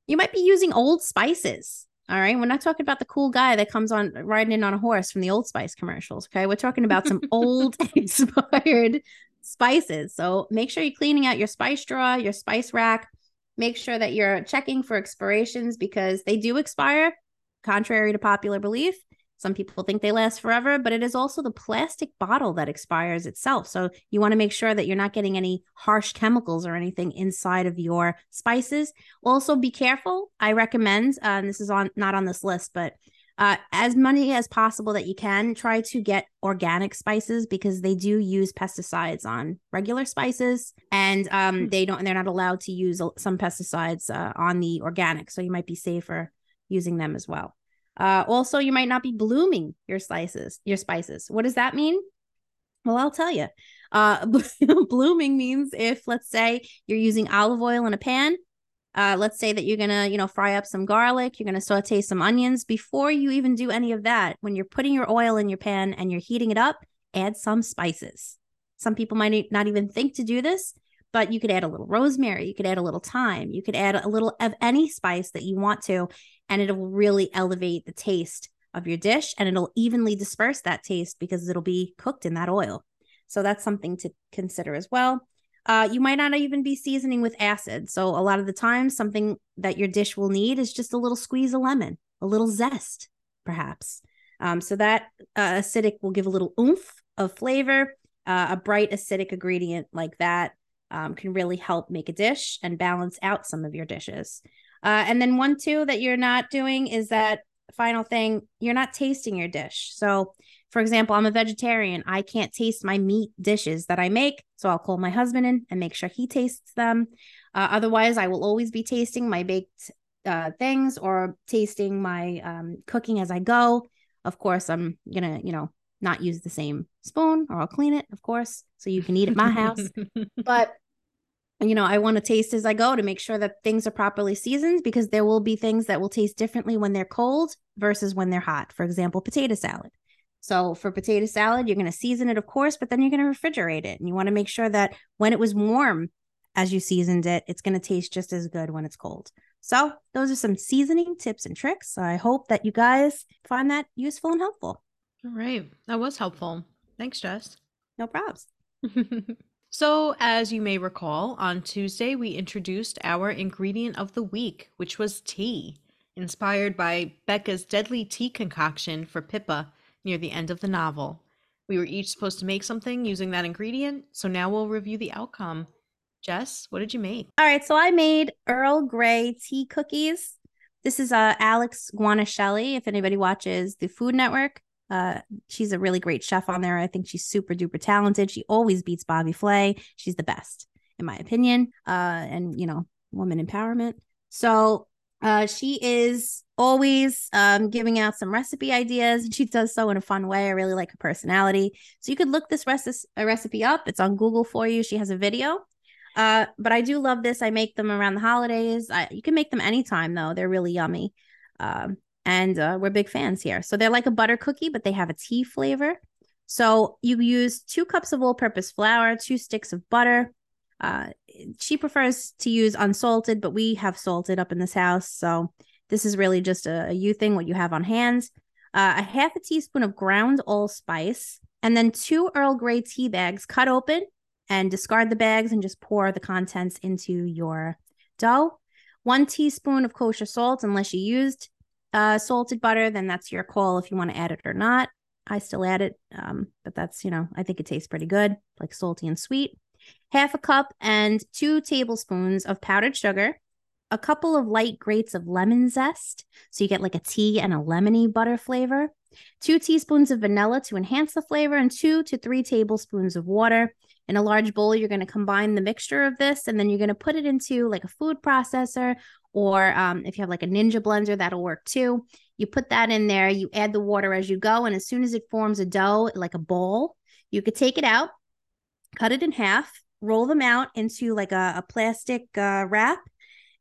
You might be using old spices. All right. We're not talking about the cool guy that comes on riding in on a horse from the Old Spice commercials. Okay. We're talking about some old expired spices. So make sure you're cleaning out your spice drawer, your spice rack. Make sure that you're checking for expirations because they do expire, contrary to popular belief. Some people think they last forever, but it is also the plastic bottle that expires itself. So you want to make sure that you're not getting any harsh chemicals or anything inside of your spices. Also, be careful. I recommend, uh, and this is on not on this list, but uh, as many as possible that you can try to get organic spices because they do use pesticides on regular spices and um, hmm. they don't they're not allowed to use some pesticides uh, on the organic so you might be safer using them as well uh, also, you might not be blooming your slices, your spices. What does that mean? Well, I'll tell you. Uh, blooming means if, let's say, you're using olive oil in a pan. Uh, let's say that you're gonna, you know, fry up some garlic. You're gonna saute some onions. Before you even do any of that, when you're putting your oil in your pan and you're heating it up, add some spices. Some people might not even think to do this, but you could add a little rosemary, you could add a little thyme, you could add a little of any spice that you want to, and it'll really elevate the taste of your dish and it'll evenly disperse that taste because it'll be cooked in that oil. So that's something to consider as well. Uh, you might not even be seasoning with acid. So a lot of the time, something that your dish will need is just a little squeeze of lemon, a little zest, perhaps. Um, so that uh, acidic will give a little oomph of flavor. Uh, a bright acidic ingredient like that um, can really help make a dish and balance out some of your dishes. Uh, and then one too that you're not doing is that final thing you're not tasting your dish. So, for example, I'm a vegetarian. I can't taste my meat dishes that I make, so I'll call my husband in and make sure he tastes them. Uh, otherwise, I will always be tasting my baked uh, things or tasting my um, cooking as I go. Of course, I'm gonna, you know, not use the same spoon or I'll clean it, of course, so you can eat at my house. but you know, I want to taste as I go to make sure that things are properly seasoned because there will be things that will taste differently when they're cold versus when they're hot. For example, potato salad. So for potato salad, you're going to season it, of course, but then you're going to refrigerate it. And you want to make sure that when it was warm as you seasoned it, it's going to taste just as good when it's cold. So those are some seasoning tips and tricks. I hope that you guys find that useful and helpful. All right. That was helpful. Thanks, Jess. No problems. So, as you may recall, on Tuesday we introduced our ingredient of the week, which was tea, inspired by Becca's deadly tea concoction for Pippa near the end of the novel. We were each supposed to make something using that ingredient, so now we'll review the outcome. Jess, what did you make? All right, so I made Earl Grey tea cookies. This is uh, Alex Guarnaschelli, if anybody watches the Food Network. Uh, she's a really great chef on there. I think she's super duper talented. She always beats Bobby Flay. She's the best, in my opinion. Uh, and you know, woman empowerment. So Uh, she is always um, giving out some recipe ideas, and she does so in a fun way. I really like her personality. So you could look this recipe recipe up. It's on Google for you. She has a video. Uh, but I do love this. I make them around the holidays. I, you can make them anytime though. They're really yummy. Um, and uh, we're big fans here. So they're like a butter cookie, but they have a tea flavor. So you use two cups of all-purpose flour, two sticks of butter. Uh, she prefers to use unsalted, but we have salted up in this house. So this is really just a, a you thing, what you have on hand. Uh, a half a teaspoon of ground allspice, and then two Earl Grey tea bags cut open and discard the bags and just pour the contents into your dough. One teaspoon of kosher salt, unless you used uh, salted butter, then that's your call if you want to add it or not. I still add it, um, but that's, you know, I think it tastes pretty good, like salty and sweet. Half a cup and two tablespoons of powdered sugar, a couple of light grates of lemon zest. So you get like a tea and a lemony butter flavor, two teaspoons of vanilla to enhance the flavor, and two to three tablespoons of water. In a large bowl, you're going to combine the mixture of this and then you're going to put it into like a food processor or um, if you have like a ninja blender, that'll work too. You put that in there, you add the water as you go. And as soon as it forms a dough, like a ball, you could take it out, cut it in half, roll them out into like a, a plastic uh, wrap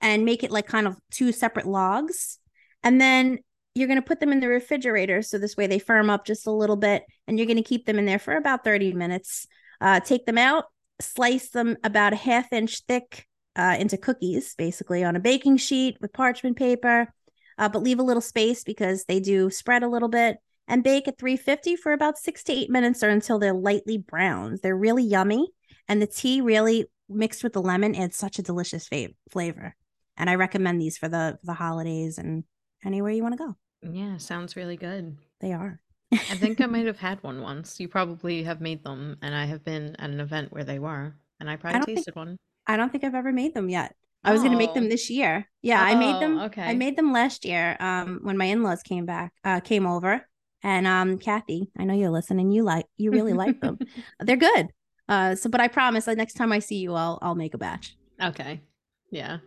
and make it like kind of two separate logs. And then you're going to put them in the refrigerator. So this way they firm up just a little bit and you're going to keep them in there for about 30 minutes. Uh, take them out, slice them about a half inch thick uh, into cookies, basically on a baking sheet with parchment paper, uh, but leave a little space because they do spread a little bit and bake at 350 for about six to eight minutes or until they're lightly browned. They're really yummy. And the tea really mixed with the lemon adds such a delicious flavor. And I recommend these for the, for the holidays and anywhere you want to go. Yeah, sounds really good. They are. I think I might have had one once. You probably have made them, and I have been at an event where they were, and I probably tasted think, one. I don't think I've ever made them yet. I was oh. going to make them oh. this year. Yeah, oh, I made them. Okay. I made them last year um, when my in-laws came back, uh, came over. And um, Kathy, I know you're listening. You like, you really like them. They're good. Uh, so, but I promise, the next time I see you, I'll, I'll make a batch. Okay. Yeah.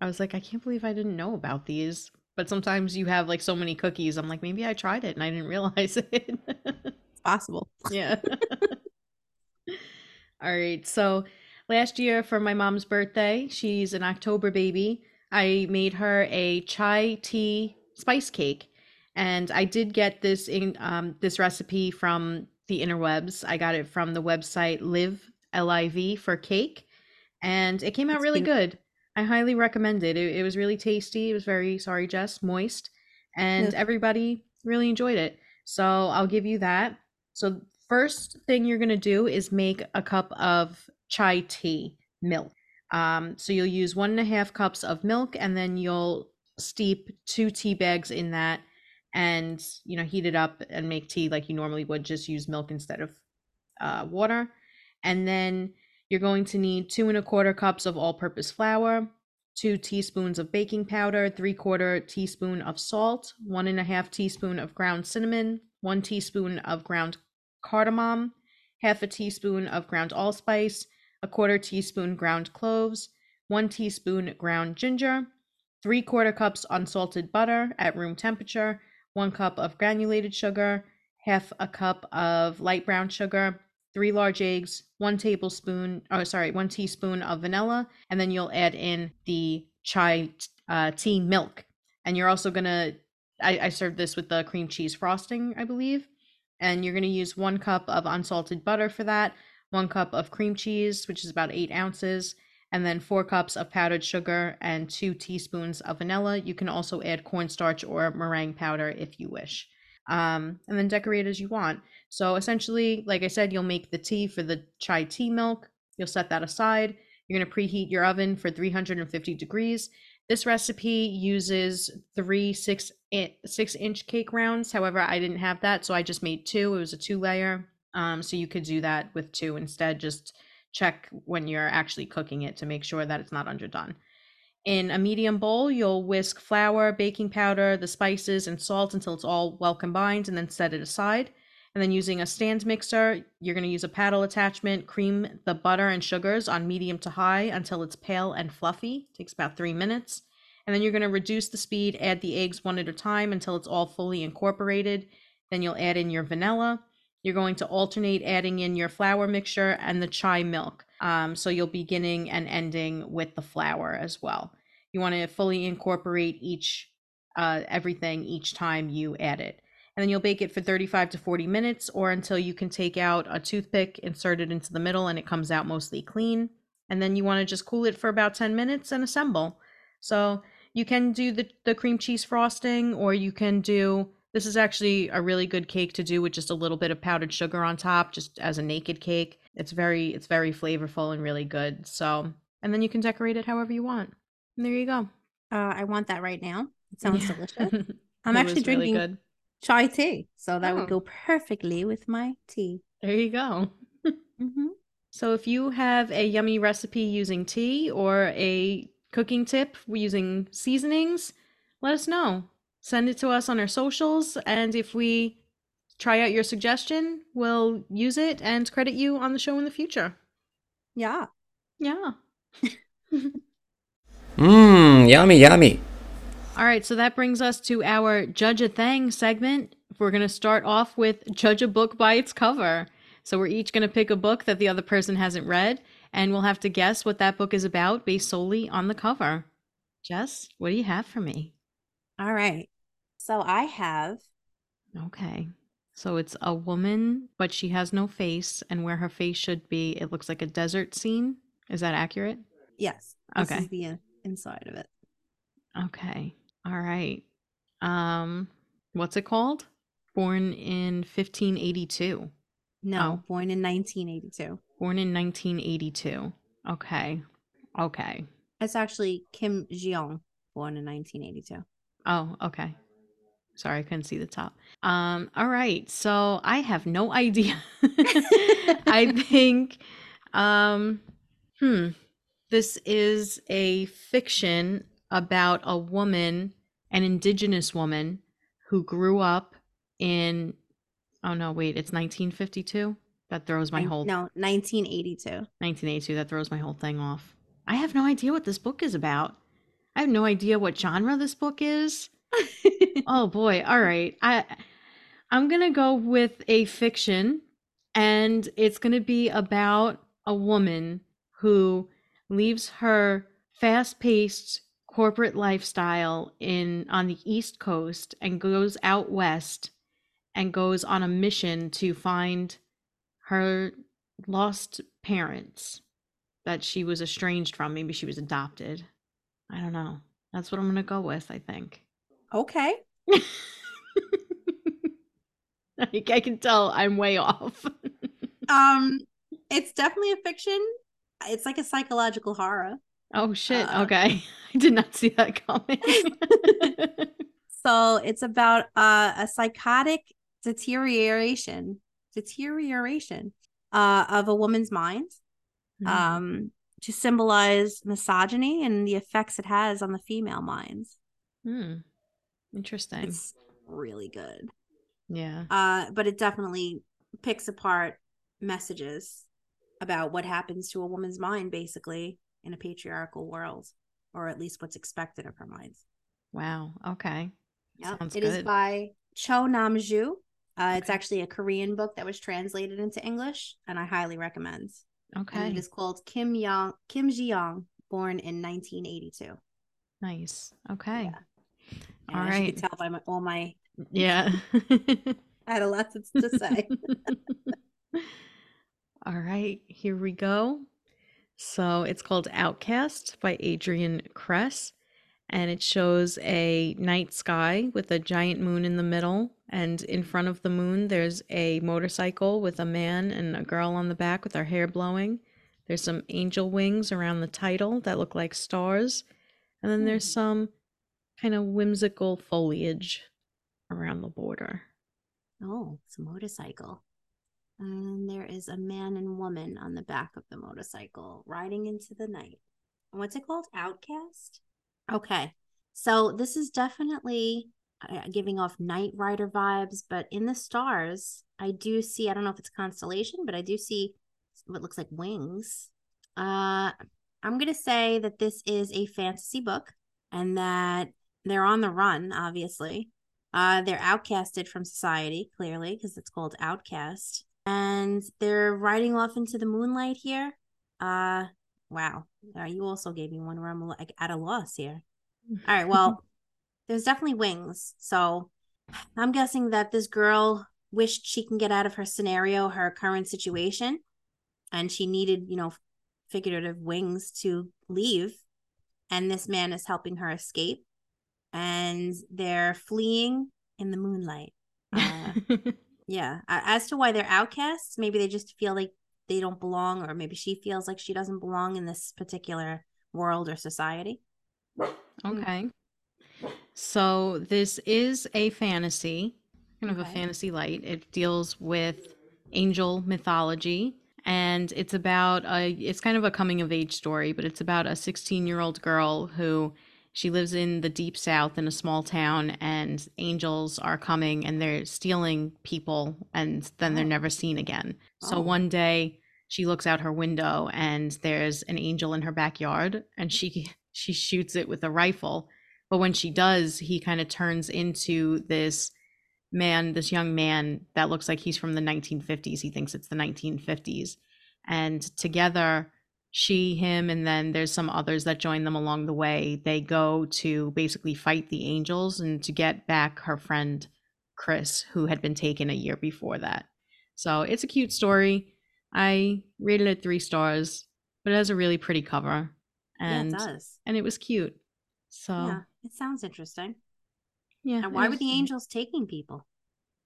I was like, I can't believe I didn't know about these. But sometimes you have like so many cookies. I'm like, maybe I tried it and I didn't realize it. it's possible. Yeah. All right. So last year for my mom's birthday, she's an October baby. I made her a chai tea spice cake. And I did get this in um, this recipe from the interwebs. I got it from the website Live L I V for cake, and it came out really good. I highly recommend it. it. it. was really tasty. It was very sorry, Jess, moist, and everybody really enjoyed it. So I'll give you that. So first thing you're gonna do is make a cup of chai tea milk. Um, so you'll use one and a half cups of milk, and then you'll steep two tea bags in that, and you know heat it up and make tea like you normally would. Just use milk instead of uh, water, and then you're going to need two and a quarter cups of all purpose flour, two teaspoons of baking powder, three quarter teaspoon of salt, one and a half teaspoon of ground cinnamon, one teaspoon of ground cardamom, half a teaspoon of ground allspice, a quarter teaspoon ground cloves, one teaspoon ground ginger, three quarter cups unsalted butter at room temperature, one cup of granulated sugar, half a cup of light brown sugar, three large eggs, one tablespoon, oh, sorry, one teaspoon of vanilla, and then you'll add in the chai uh, tea milk. And you're also gonna, I, I served this with the cream cheese frosting, I believe. And you're gonna use one cup of unsalted butter for that, one cup of cream cheese, which is about eight ounces, and then four cups of powdered sugar and two teaspoons of vanilla. You can also add cornstarch or meringue powder if you wish. Um, and then decorate as you want. So essentially, like I said, you'll make the tea for the chai tea milk. You'll set that aside. You're going to preheat your oven for 350 degrees. This recipe uses three six inch cake rounds. However, I didn't have that, so I just made two. It was a two layer. Um, so you could do that with two instead. Just check when you're actually cooking it to make sure that it's not underdone. In a medium bowl, you'll whisk flour, baking powder, the spices, and salt until it's all well combined, and then set it aside. And then using a stand mixer, you're going to use a paddle attachment, cream the butter and sugars on medium to high until it's pale and fluffy. It takes about three minutes. And then you're going to reduce the speed, add the eggs one at a time until it's all fully incorporated. Then you'll add in your vanilla. You're going to alternate adding in your flour mixture and the chai milk. Um, so you'll beginning and ending with the flour as well. You want to fully incorporate each uh, everything each time you add it. And then you'll bake it for 35 to 40 minutes or until you can take out a toothpick, insert it into the middle, and it comes out mostly clean. And then you want to just cool it for about 10 minutes and assemble. So you can do the, the cream cheese frosting, or you can do this is actually a really good cake to do with just a little bit of powdered sugar on top, just as a naked cake. It's very it's very flavorful and really good. So and then you can decorate it however you want. And there you go. Uh, I want that right now. It sounds yeah. delicious. I'm actually drinking really chai tea, so that oh. would go perfectly with my tea. There you go. mm-hmm. So if you have a yummy recipe using tea or a cooking tip using seasonings, let us know. Send it to us on our socials, and if we try out your suggestion, we'll use it and credit you on the show in the future. Yeah. Yeah. Mmm, yummy, yummy. All right, so that brings us to our Judge a Thing segment. We're going to start off with Judge a Book by its cover. So we're each going to pick a book that the other person hasn't read, and we'll have to guess what that book is about based solely on the cover. Jess, what do you have for me? All right. So I have. Okay. So it's a woman, but she has no face, and where her face should be, it looks like a desert scene. Is that accurate? Yes. This okay. is the inside of it. Okay. All right. Um, what's it called? Born in 1582. No, oh. born in 1982. Born in 1982. Okay. Okay. It's actually Kim Jeong, born in 1982. Oh, okay. Sorry, I couldn't see the top. Um, all right. So I have no idea. I think um hmm. This is a fiction about a woman, an indigenous woman who grew up in oh no, wait, it's 1952. That throws my whole No, 1982. 1982 that throws my whole thing off. I have no idea what this book is about. I have no idea what genre this book is. oh boy. All right. I I'm going to go with a fiction and it's going to be about a woman who leaves her fast-paced corporate lifestyle in on the East Coast and goes out west and goes on a mission to find her lost parents that she was estranged from. Maybe she was adopted. I don't know. That's what I'm going to go with, I think. Okay. I, I can tell I'm way off. um, it's definitely a fiction. It's like a psychological horror. Oh shit! Uh, okay, I did not see that coming. so it's about uh, a psychotic deterioration, deterioration uh, of a woman's mind, mm. um, to symbolize misogyny and the effects it has on the female minds. Hmm. Interesting. It's really good. Yeah. Uh, but it definitely picks apart messages about what happens to a woman's mind, basically, in a patriarchal world, or at least what's expected of her mind. Wow. Okay. Yeah. It good. is by Cho Nam Ju. Uh, okay. It's actually a Korean book that was translated into English, and I highly recommend. Okay. And it is called Kim Young Kim Ji Young, born in 1982. Nice. Okay. Yeah. All right. You can tell by my, all my. Yeah. I had a lot to, to say. all right. Here we go. So it's called Outcast by Adrienne Kress. And it shows a night sky with a giant moon in the middle. And in front of the moon, there's a motorcycle with a man and a girl on the back with their hair blowing. There's some angel wings around the title that look like stars. And then there's hmm. some kind of whimsical foliage around the border. Oh, it's a motorcycle. And there is a man and woman on the back of the motorcycle riding into the night. What's it called? Outcast? Okay. So this is definitely uh, giving off Knight Rider vibes, but in the stars, I do see, I don't know if it's constellation, but I do see what looks like wings. Uh I'm going to say that this is a fantasy book and that they're on the run, obviously. Uh, they're outcasted from society, clearly, because it's called Outcast. And they're riding off into the moonlight here. Uh, wow. Uh, you also gave me one where I'm like at a loss here. All right. Well, there's definitely wings. So I'm guessing that this girl wished she can get out of her scenario, her current situation, and she needed, you know, figurative wings to leave. And this man is helping her escape. And they're fleeing in the moonlight. Uh, yeah. As to why they're outcasts, maybe they just feel like they don't belong, or maybe she feels like she doesn't belong in this particular world or society. Okay. So this is a fantasy, kind of okay. a fantasy light. It deals with angel mythology and it's about a it's kind of a coming of age story, but it's about a 16-year-old girl who she lives in the deep south in a small town and angels are coming and they're stealing people and then they're oh. never seen again. So oh. one day she looks out her window and there's an angel in her backyard and she she shoots it with a rifle but when she does, he kind of turns into this man, this young man that looks like he's from the 1950s. He thinks it's the 1950s. And together, she, him, and then there's some others that join them along the way. They go to basically fight the angels and to get back her friend Chris, who had been taken a year before that. So it's a cute story. I rated it three stars, but it has a really pretty cover. And, yeah, it does. And it was cute. So yeah. It sounds interesting. Yeah. And why were the angels taking people?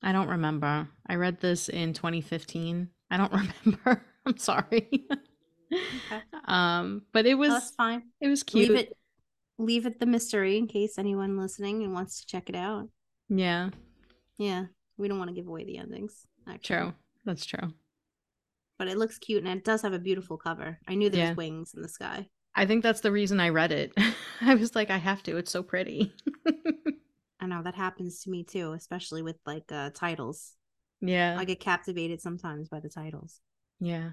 I don't remember. I read this in 2015. I don't remember. I'm sorry. okay. Um, but it was that's fine. It was cute. Leave it leave it the mystery in case anyone listening and wants to check it out. Yeah. Yeah. We don't want to give away the endings. Actually. True. That's true. But it looks cute and it does have a beautiful cover. I knew there's yeah. wings in the sky. I think that's the reason I read it. I was like, I have to. It's so pretty. I know that happens to me too, especially with like uh titles. Yeah. I get captivated sometimes by the titles. Yeah.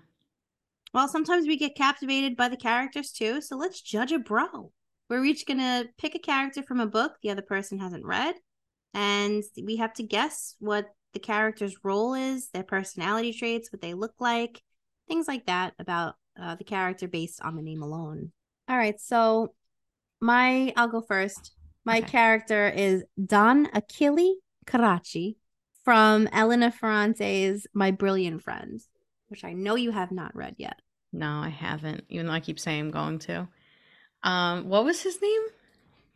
Well, sometimes we get captivated by the characters too. So let's judge a bro. We're each going to pick a character from a book the other person hasn't read. And we have to guess what the character's role is, their personality traits, what they look like, things like that about uh, the character based on the name alone. All right, so my I'll go first. My okay. character is Don Achille Carracci from Elena Ferrante's My Brilliant Friend, which I know you have not read yet. No, I haven't, even though I keep saying I'm going to. Um, what was his name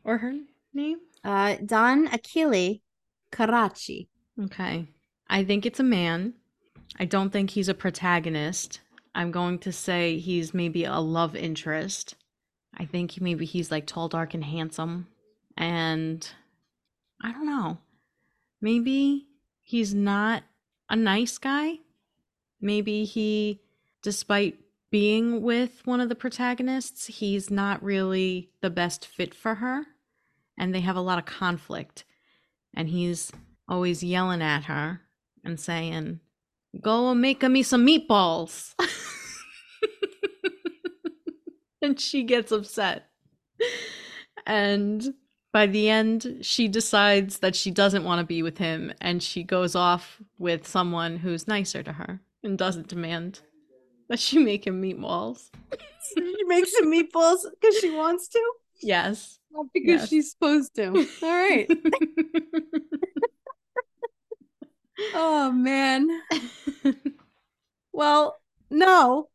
or her name? Uh, Don Achille Carracci. Okay. I think it's a man. I don't think he's a protagonist. I'm going to say he's maybe a love interest. I think maybe he's like tall, dark, and handsome. And I don't know. Maybe he's not a nice guy. Maybe he, despite being with one of the protagonists, he's not really the best fit for her. And they have a lot of conflict. And he's always yelling at her and saying, Go make me some meatballs. and she gets upset. And by the end, she decides that she doesn't want to be with him and she goes off with someone who's nicer to her and doesn't demand that she make him meatballs. she makes him meatballs because she wants to? Yes. Not because yes. she's supposed to. All right. oh, man. well, no.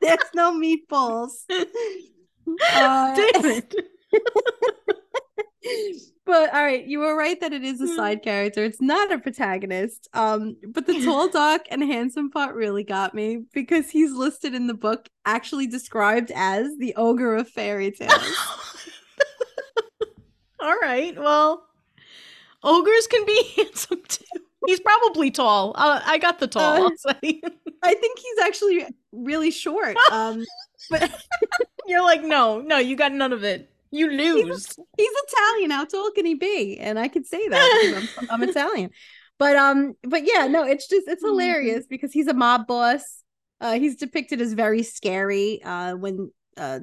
There's no meatballs. Uh, Damn it. but all right, you were right that it is a hmm. side character. It's not a protagonist. Um, but the tall, dark, and handsome part really got me because he's listed in the book, actually described as the ogre of fairy tales. all right, well, ogres can be handsome too. He's probably tall. Uh, I got the tall. Uh, I think he's actually really short. Um, but you're like, no, no, you got none of it. You lose. He's, he's Italian. How tall can he be? And I could say that I'm, I'm, Italian. But um, but yeah, no, it's just it's mm-hmm. hilarious mm-hmm. because he's a mob boss. Uh, he's depicted as very scary. Uh, when uh,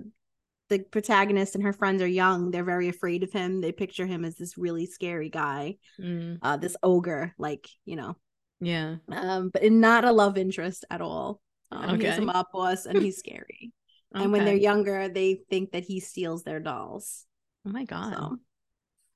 the protagonist and her friends are young, they're very afraid of him. They picture him as this really scary guy, Mm, uh, this ogre, like you know, yeah. um, but not a love interest at all. Um, He's a mob boss and he's scary. And when they're younger, they think that he steals their dolls. Oh my god. So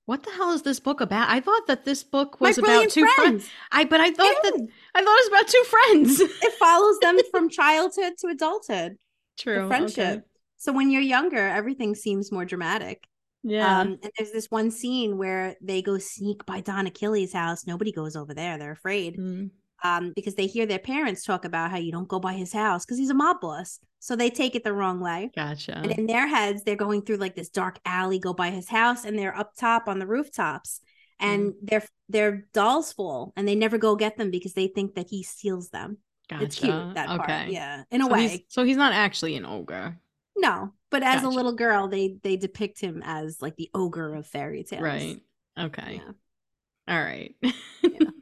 What the hell is this book about? I thought that this book was about two friends. Friends. I but I thought that I thought it was about two friends. it follows them from childhood to adulthood. True. Friendship. okay. So when you're younger, everything seems more dramatic. Yeah. Um, and there's this one scene where they go sneak by Don Achille's house. Nobody goes over there. They're afraid. Mm, Um, because they hear their parents talk about how you don't go by his house because he's a mob boss. So they take it the wrong way. gotcha. And in their heads, they're going through like this dark alley, go by his house, and they're up top on the rooftops. And their their dolls fall, and they never go get them because they think that he steals them. gotcha. It's cute that okay. part, yeah, in a so way. He's, so he's not actually an ogre. No, but as a little girl, they they depict him as like the ogre of fairy tales, Right. Okay. Yeah. All right.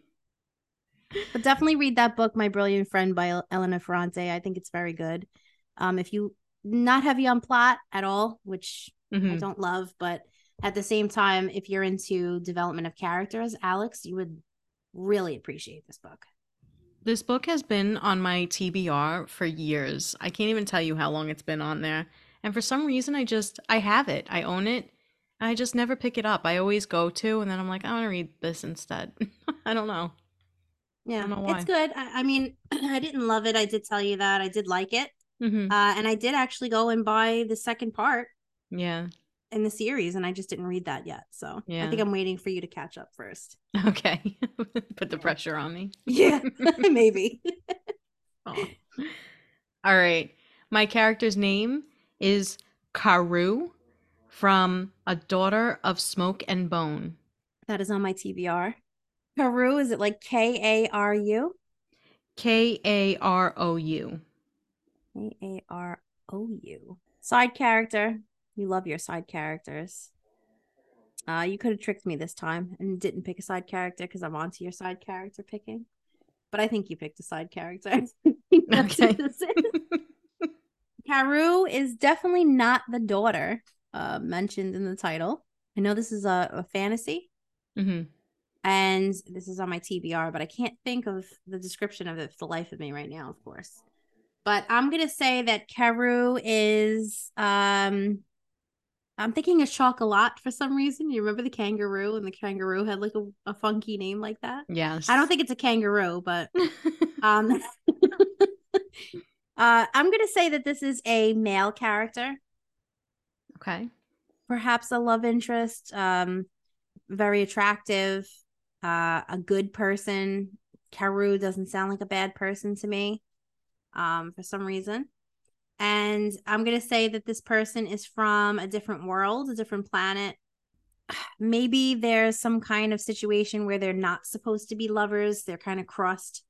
But definitely read that book, My Brilliant Friend by El- Elena Ferrante. I think it's very good. Um, if you not heavy on plot at all, which I Mhm. don't love, but at the same time, if you're into development of characters, Alex, you would really appreciate this book. This book has been on my TBR for years. I can't even tell you how long it's been on there. And for some reason I just I have it. I own it. I just never pick it up. I always go to and then I'm like, I want to read this instead. I don't know. Yeah, don't know why. it's good. I, I mean, I didn't love it. I did tell you that I did like it, hmm uh, and I did actually go and buy the second part Yeah. in the series, and I just didn't read that yet. So yeah. I think I'm waiting for you to catch up first. Okay. Put the pressure on me. Yeah, maybe. Aw. All right. My character's name is Karou from A Daughter of Smoke and Bone. That is on my TBR. Karou, is it like K A R U? K A R O U. K A R O U. Side character. You love your side characters. Uh, you could have tricked me this time and didn't pick a side character because I'm onto your side character picking. But I think you picked a side character. Okay. is. Karou is definitely not the daughter uh, mentioned in the title. I know this is a, a fantasy, hmm and this is on my TBR, but I can't think of the description of it for the life of me right now, of course. But I'm gonna say that Karou is um I'm thinking of chocolat for some reason. You remember the kangaroo and the kangaroo had like a, a funky name like that? Yes. I don't think it's a kangaroo, but um uh I'm gonna say that this is a male character, okay. perhaps a love interest, um very attractive, uh a good person. Karou doesn't sound like a bad person to me. Um for some reason. And I'm going to say that this person is from a different world, a different planet. Maybe there's some kind of situation where they're not supposed to be lovers. They're kind of crossed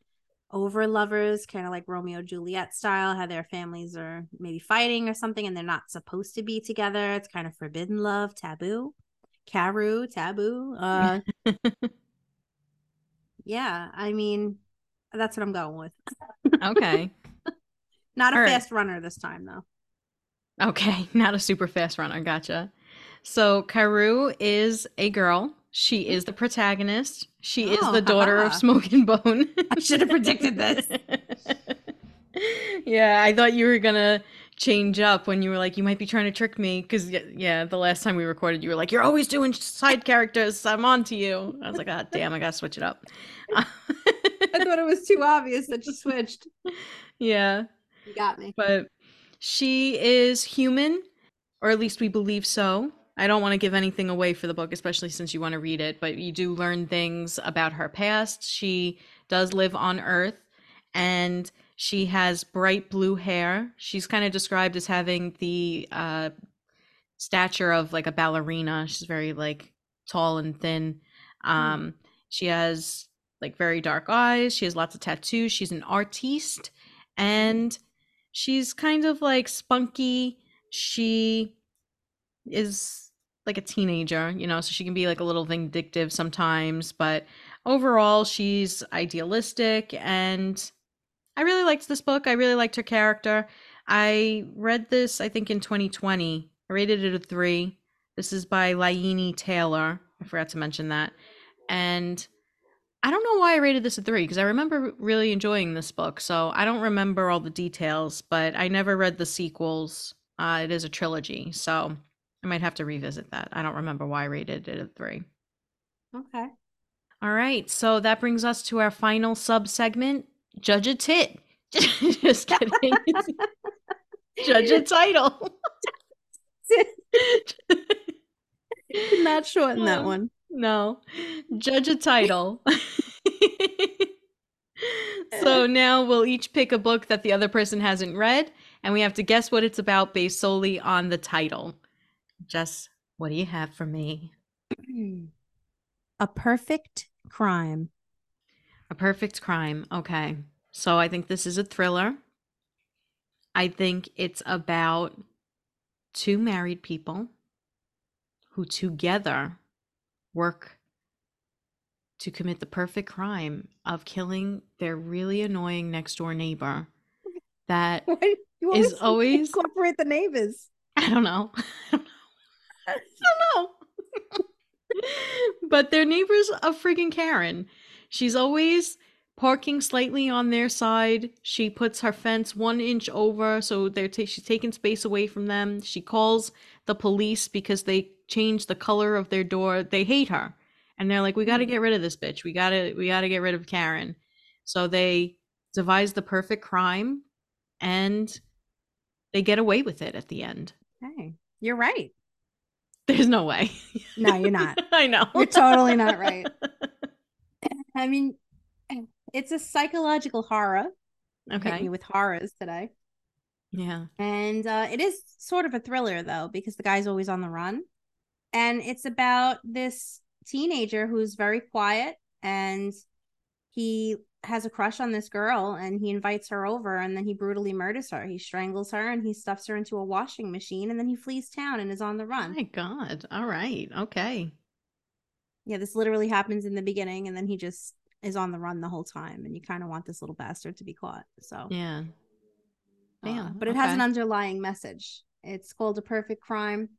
over lovers, kind of like Romeo Juliet style, how their families are maybe fighting or something and they're not supposed to be together. It's kind of forbidden love, taboo. Karou, taboo. Uh yeah, I mean that's what I'm going with. okay. Not a All right. fast runner this time though. Okay. Not a super fast runner. Gotcha. So Karou is a girl. She is the protagonist. She is Oh, the daughter of. Smoke and Bone. I should have predicted this. yeah, I thought you were gonna change up when you were like, you might be trying to trick me. Because, yeah, the last time we recorded, you were like, you're always doing side characters. I'm on to you. I was like, ah, damn, I gotta switch it up. I thought it was too obvious that you switched. yeah. You got me. but she is human, or at least we believe so. I don't want to give anything away for the book, especially since you want to read it, but you do learn things about her past. She does live on Earth and she has bright blue hair. She's kind of described as having the uh, stature of like a ballerina. She's very like tall and thin. Um, She has like very dark eyes. She has lots of tattoos. She's an artiste and she's kind of like spunky. She is like a teenager, you know, so she can be like a little vindictive sometimes, but overall she's idealistic and I really liked this book. I really liked her character. I read this I think in 2020 I rated it a three. This is by Laini Taylor. I forgot to mention that. And I don't know why I rated this a three because I remember really enjoying this book. So I don't remember all the details, but I never read the sequels. Uh, it is a trilogy. So I might have to revisit that. I don't remember why I rated it a three. Okay. All right. So that brings us to our final sub segment Judge a Tit. Just kidding. Judge a title. Not shorten that oh, one. No. Judge a title. so now we'll each pick a book that the other person hasn't read, and we have to guess what it's about based solely on the title. Jess, what do you have for me? A perfect crime. A perfect crime. Okay. So I think this is a thriller. I think it's about two married people who together work to commit the perfect crime of killing their really annoying next door neighbor that is always incorporate the neighbors. I don't know. I don't know. but their neighbor's a freaking Karen. She's always parking slightly on their side. She puts her fence one inch over, so they're ta- she's taking space away from them. She calls the police because they changed the color of their door. They hate her, and they're like, "We got to mm. get rid of this bitch. We got to we got to get rid of Karen." So they devise the perfect crime, and they get away with it at the end. Hey, you're right. There's no way. No, you're not. I know. You're totally not right. I mean, it's a psychological horror. Okay. Me with horrors today. Yeah. And uh, it is sort of a thriller, though, because the guy's always on the run. And it's about this teenager who's very quiet and he has a crush on this girl and he invites her over and then he brutally murders her. He strangles her and he stuffs her into a washing machine and then he flees town and is on the run. Oh my God. All right. Okay. Yeah, this literally happens in the beginning and then he just is on the run the whole time and you kind of want this little bastard to be caught. So, yeah. Damn. Uh, but it okay. has an underlying message. It's called A Perfect Crime.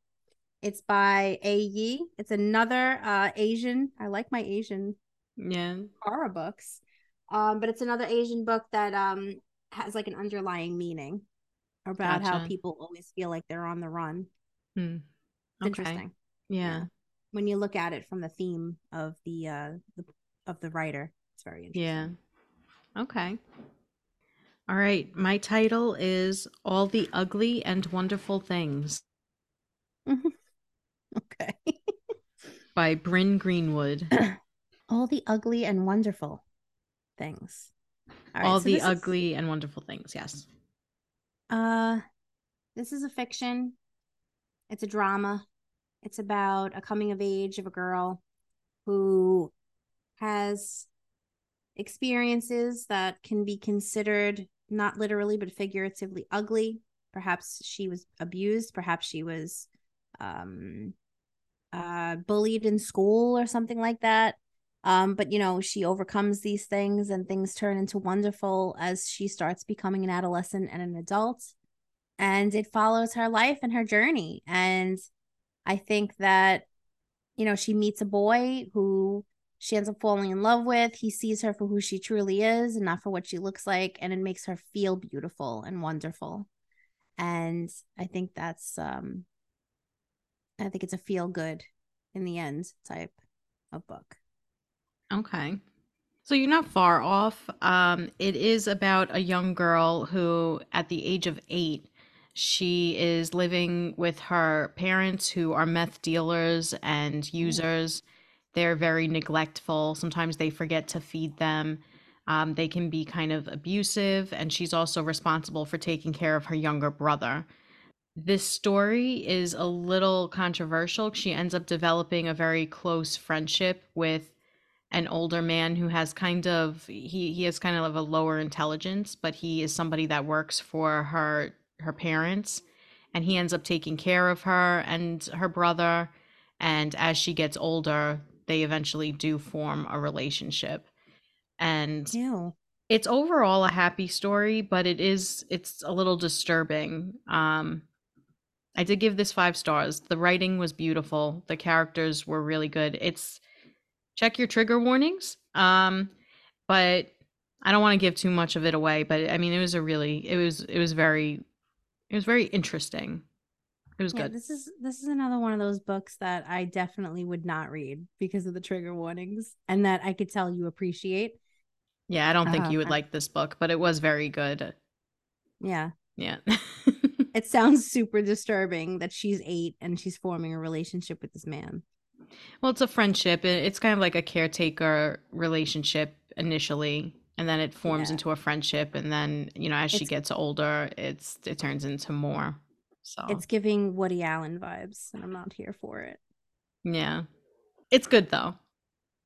It's by A. Yi. It's another uh, Asian. I like my Asian yeah horror books. Um, but it's another Asian book that um has like an underlying meaning about gotcha. how people always feel like they're on the run. Hmm. Okay. interesting. Yeah. yeah. When you look at it from the theme of the uh the, of the writer, it's very interesting. Yeah. Okay. All right. My title is All the Ugly and Wonderful Things. okay. by Bryn Greenwood. All the ugly and wonderful things. All, All so the ugly is... and wonderful things, yes. Uh this is a fiction. It's a drama. It's about a coming of age of a girl who has experiences that can be considered not literally but figuratively ugly. Perhaps she was abused, perhaps she was um uh bullied in school or something like that um, but you know, she overcomes these things and things turn into wonderful as she starts becoming an adolescent and an adult. And it follows her life and her journey. And I think that, you know, she meets a boy who she ends up falling in love with. He sees her for who she truly is and not for what she looks like. And it makes her feel beautiful and wonderful. And I think that's um I think it's a feel good in the end type of book. Okay. So you're not far off. Um, it is about a young girl who, at the age of eight, she is living with her parents who are meth dealers and mm. users. They're very neglectful. Sometimes they forget to feed them. Um, they can be kind of abusive, and she's also responsible for taking care of her younger brother. This story is a little controversial. She ends up developing a very close friendship with an older man who has kind of he he has kind of a lower intelligence, but he is somebody that works for her her parents and he ends up taking care of her and her brother and as she gets older they eventually do form a relationship and Ew. it's overall a happy story but it is it's a little disturbing um I did give this five stars. The writing was beautiful. The characters were really good. It's check your trigger warnings. Um, but I don't want to give too much of it away. But I mean, it was a really, it was, it was very, it was very interesting. It was yeah, good. This is this is another one of those books that I definitely would not read because of the trigger warnings, and that I could tell you appreciate. Yeah, I don't think uh, you would like this book, but it was very good. Yeah. Yeah. it sounds super disturbing that she's eight and she's forming a relationship with this man. Well, it's a friendship. It's kind of like a caretaker relationship initially, and then it forms yeah. into a friendship, and then you know, as it's, she gets older, it's it turns into more. So it's giving Woody Allen vibes, and I'm not here for it. Yeah, it's good though.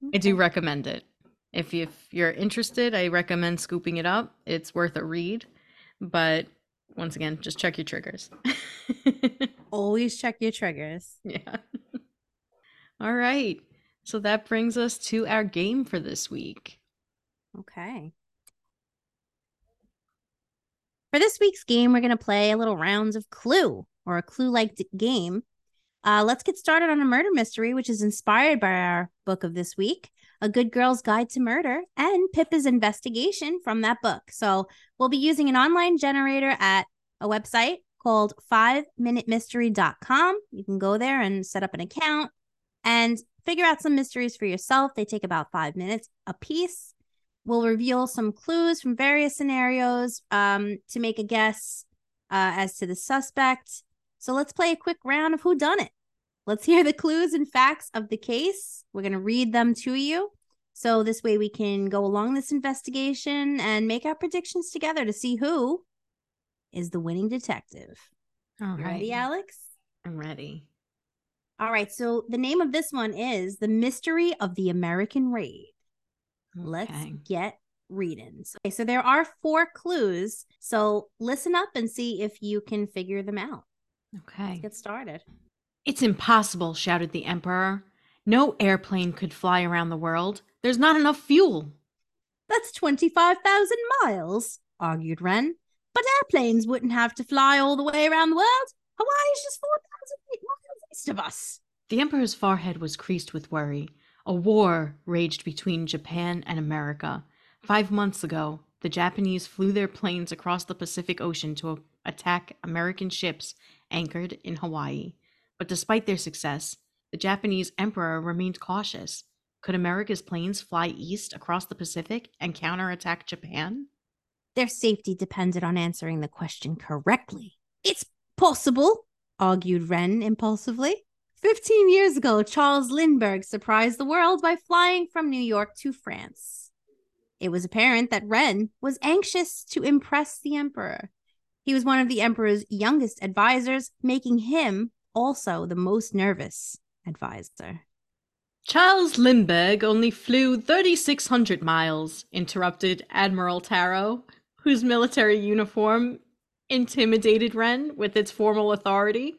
Okay. I do recommend it. If you, if you're interested, I recommend scooping it up. It's worth a read, but once again, just check your triggers. Always check your triggers. Yeah. All right. So that brings us to our game for this week. Okay. For this week's game, we're going to play a little rounds of Clue or a Clue like game. Uh, let's get started on a murder mystery, which is inspired by our book of this week. A Good Girl's Guide to Murder, and Pippa's investigation from that book. So we'll be using an online generator at a website called 5minutemystery.com. You can go there and set up an account and figure out some mysteries for yourself. They take about five minutes a piece. We'll reveal some clues from various scenarios um, to make a guess uh, as to the suspect. So let's play a quick round of who done it. Let's hear the clues and facts of the case. We're going to read them to you. So this way we can go along this investigation and make our predictions together to see who is the winning detective. All right. Ready, Alex? I'm ready. All right. So the name of this one is The Mystery of the American Raid. Okay. Let's get reading. So, okay, so there are four clues. So listen up and see if you can figure them out. Okay. Let's get started. It's impossible, shouted the Emperor. No airplane could fly around the world. There's not enough fuel. That's 25,000 miles, argued Wren. But airplanes wouldn't have to fly all the way around the world. Hawaii is just 4,000 feet miles east of us. The Emperor's forehead was creased with worry. A war raged between Japan and America. Five months ago, the Japanese flew their planes across the Pacific Ocean to attack American ships anchored in Hawaii. But despite their success, the Japanese emperor remained cautious. Could America's planes fly east across the Pacific and counterattack Japan? Their safety depended on answering the question correctly. It's possible, argued Wren impulsively. Fifteen years ago, Charles Lindbergh surprised the world by flying from New York to France. It was apparent that Wren was anxious to impress the emperor. He was one of the emperor's youngest advisors, making him also the most nervous advisor. Charles Lindbergh only flew 3,600 miles, interrupted Admiral Taro, whose military uniform intimidated Wren with its formal authority.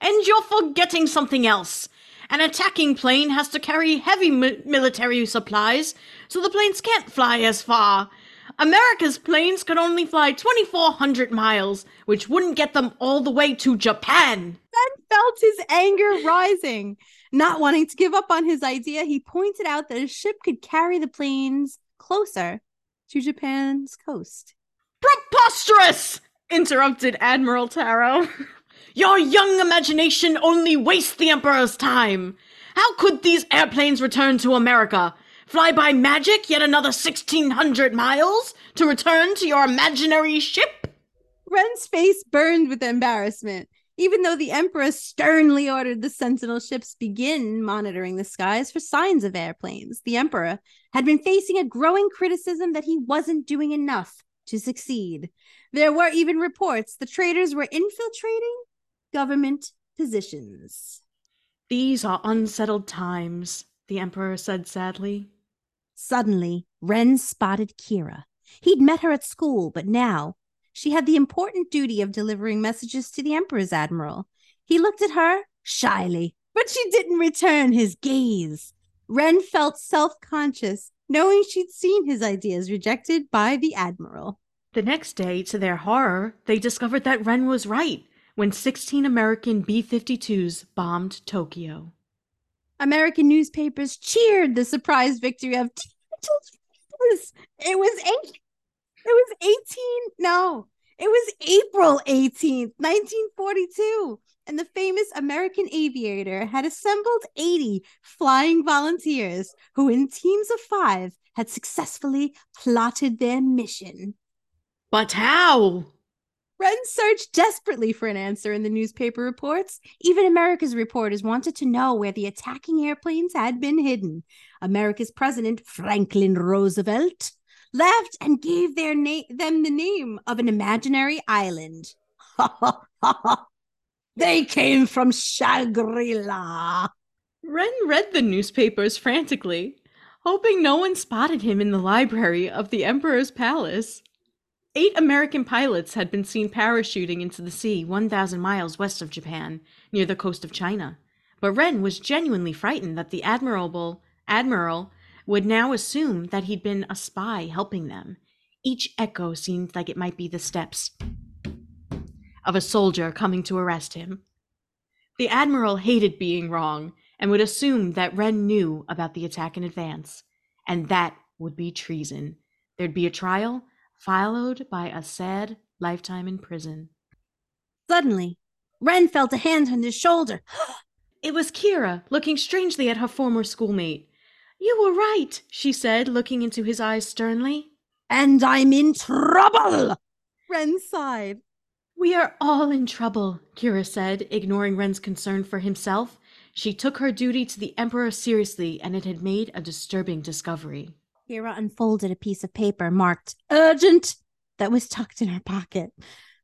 And you're forgetting something else. An attacking plane has to carry heavy mi- military supplies, so the planes can't fly as far. America's planes could only fly 2,400 miles, which wouldn't get them all the way to Japan. Ben felt his anger rising. Not wanting to give up on his idea, he pointed out that a ship could carry the planes closer to Japan's coast. Preposterous! interrupted Admiral Taro. Your young imagination only wastes the Emperor's time. How could these airplanes return to America? Fly by magic yet another 1600 miles to return to your imaginary ship? Wren's face burned with embarrassment. Even though the Emperor sternly ordered the Sentinel ships begin monitoring the skies for signs of airplanes, the Emperor had been facing a growing criticism that he wasn't doing enough to succeed. There were even reports the traitors were infiltrating government positions. These are unsettled times, the Emperor said sadly. Suddenly, Wren spotted Kira. He'd met her at school, but now she had the important duty of delivering messages to the Emperor's admiral. He looked at her shyly, but she didn't return his gaze. Wren felt self conscious, knowing she'd seen his ideas rejected by the admiral. The next day, to their horror, they discovered that Wren was right. When 16 American B 52s bombed Tokyo. American newspapers cheered the surprise victory of It was eight. It was 18. No, it was April 18th, 1942. And the famous American aviator had assembled 80 flying volunteers who, in teams of five, had successfully plotted their mission. But how? Wren searched desperately for an answer in the newspaper reports. Even America's reporters wanted to know where the attacking airplanes had been hidden. America's president, Franklin Roosevelt, laughed and gave their na- them the name of an imaginary island. they came from Shangri-La. Wren read the newspapers frantically, hoping no one spotted him in the library of the Emperor's palace. Eight American pilots had been seen parachuting into the sea 1,000 miles west of Japan, near the coast of China. But Wren was genuinely frightened that the admirable admiral would now assume that he'd been a spy helping them. Each echo seemed like it might be the steps of a soldier coming to arrest him. The admiral hated being wrong and would assume that Wren knew about the attack in advance, and that would be treason. There'd be a trial, followed by a sad lifetime in prison. Suddenly, Wren felt a hand on his shoulder. it was Kira, looking strangely at her former schoolmate. You were right, she said, looking into his eyes sternly. And I'm in trouble! Wren sighed. We are all in trouble, Kira said, ignoring Wren's concern for himself. She took her duty to the Emperor seriously, and it had made a disturbing discovery. Kira unfolded a piece of paper marked urgent that was tucked in her pocket.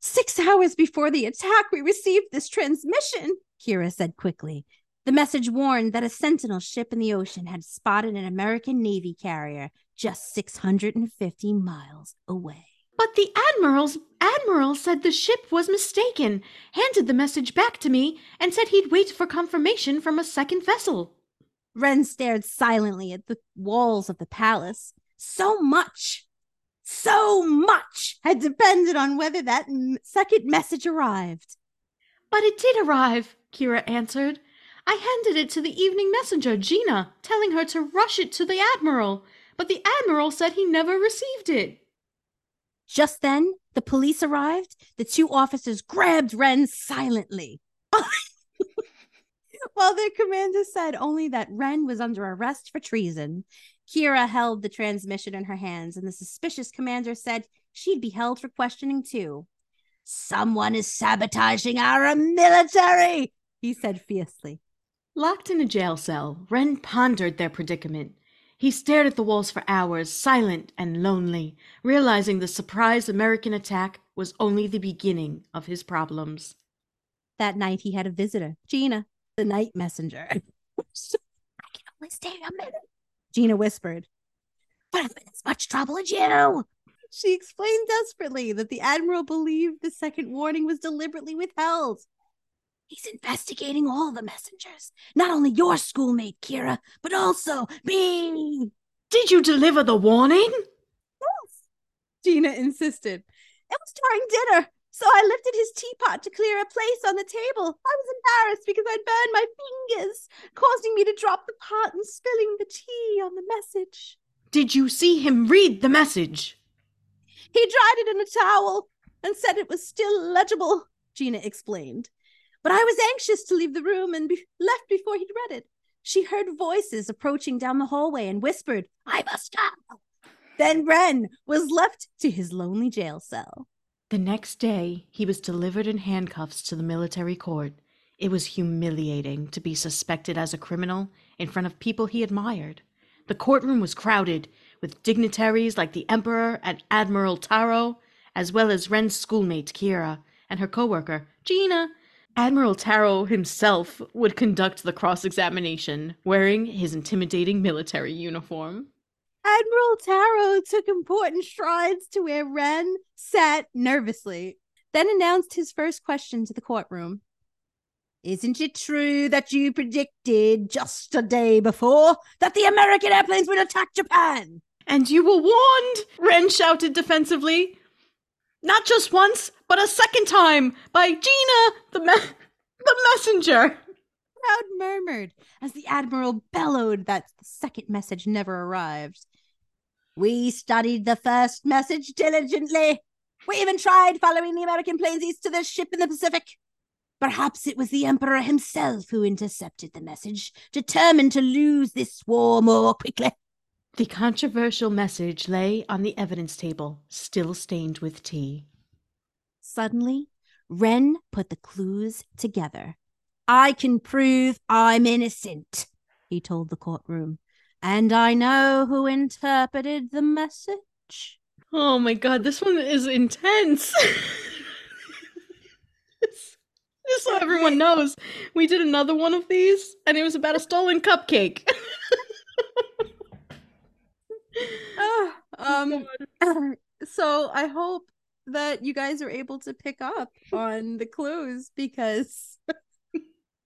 Six hours before the attack, we received this transmission, Kira said quickly. The message warned that a Sentinel ship in the ocean had spotted an American Navy carrier just 650 miles away. But the admiral's admiral said the ship was mistaken, handed the message back to me, and said he'd wait for confirmation from a second vessel. Wren stared silently at the walls of the palace. So much, so much had depended on whether that m- second message arrived. But it did arrive, Kira answered. I handed it to the evening messenger, Gina, telling her to rush it to the Admiral, but the Admiral said he never received it. Just then, the police arrived. The two officers grabbed Wren silently. While their commander said only that Wren was under arrest for treason, Kira held the transmission in her hands, and the suspicious commander said she'd be held for questioning too. Someone is sabotaging our military, he said fiercely. Locked in a jail cell, Wren pondered their predicament. He stared at the walls for hours, silent and lonely, realizing the surprise American attack was only the beginning of his problems. That night he had a visitor, Gina, the night messenger. I can only stay a minute, Gina whispered. But I'm in as much trouble as you. She explained desperately that the Admiral believed the second warning was deliberately withheld He's investigating all the messengers, not only your schoolmate, Kira, but also me. Did you deliver the warning? Yes, Gina insisted. It was during dinner, so I lifted his teapot to clear a place on the table. I was embarrassed because I'd burned my fingers, causing me to drop the pot and spilling the tea on the message. Did you see him read the message? He dried it in a towel and said it was still legible, Gina explained but I was anxious to leave the room and be- left before he'd read it. She heard voices approaching down the hallway and whispered, I must go. Then Wren was left to his lonely jail cell. The next day, he was delivered in handcuffs to the military court. It was humiliating to be suspected as a criminal in front of people he admired. The courtroom was crowded with dignitaries like the Emperor and Admiral Taro, as well as Wren's schoolmate Kira and her coworker Gina Admiral Taro himself would conduct the cross examination, wearing his intimidating military uniform. Admiral Taro took important strides to where Wren sat nervously, then announced his first question to the courtroom. Isn't it true that you predicted just a day before that the American airplanes would attack Japan? And you were warned, Wren shouted defensively. Not just once, but a second time by Gina, the me- the messenger. Crowd murmured as the admiral bellowed that the second message never arrived. We studied the first message diligently. We even tried following the American planes east to the ship in the Pacific. Perhaps it was the Emperor himself who intercepted the message, determined to lose this war more quickly. The controversial message lay on the evidence table, still stained with tea. Suddenly, Wren put the clues together. I can prove I'm innocent, he told the courtroom. And I know who interpreted the message. Oh my god, this one is intense. Just so everyone knows, we did another one of these, and it was about a stolen cupcake. oh, um, so I hope that you guys are able to pick up on the clues because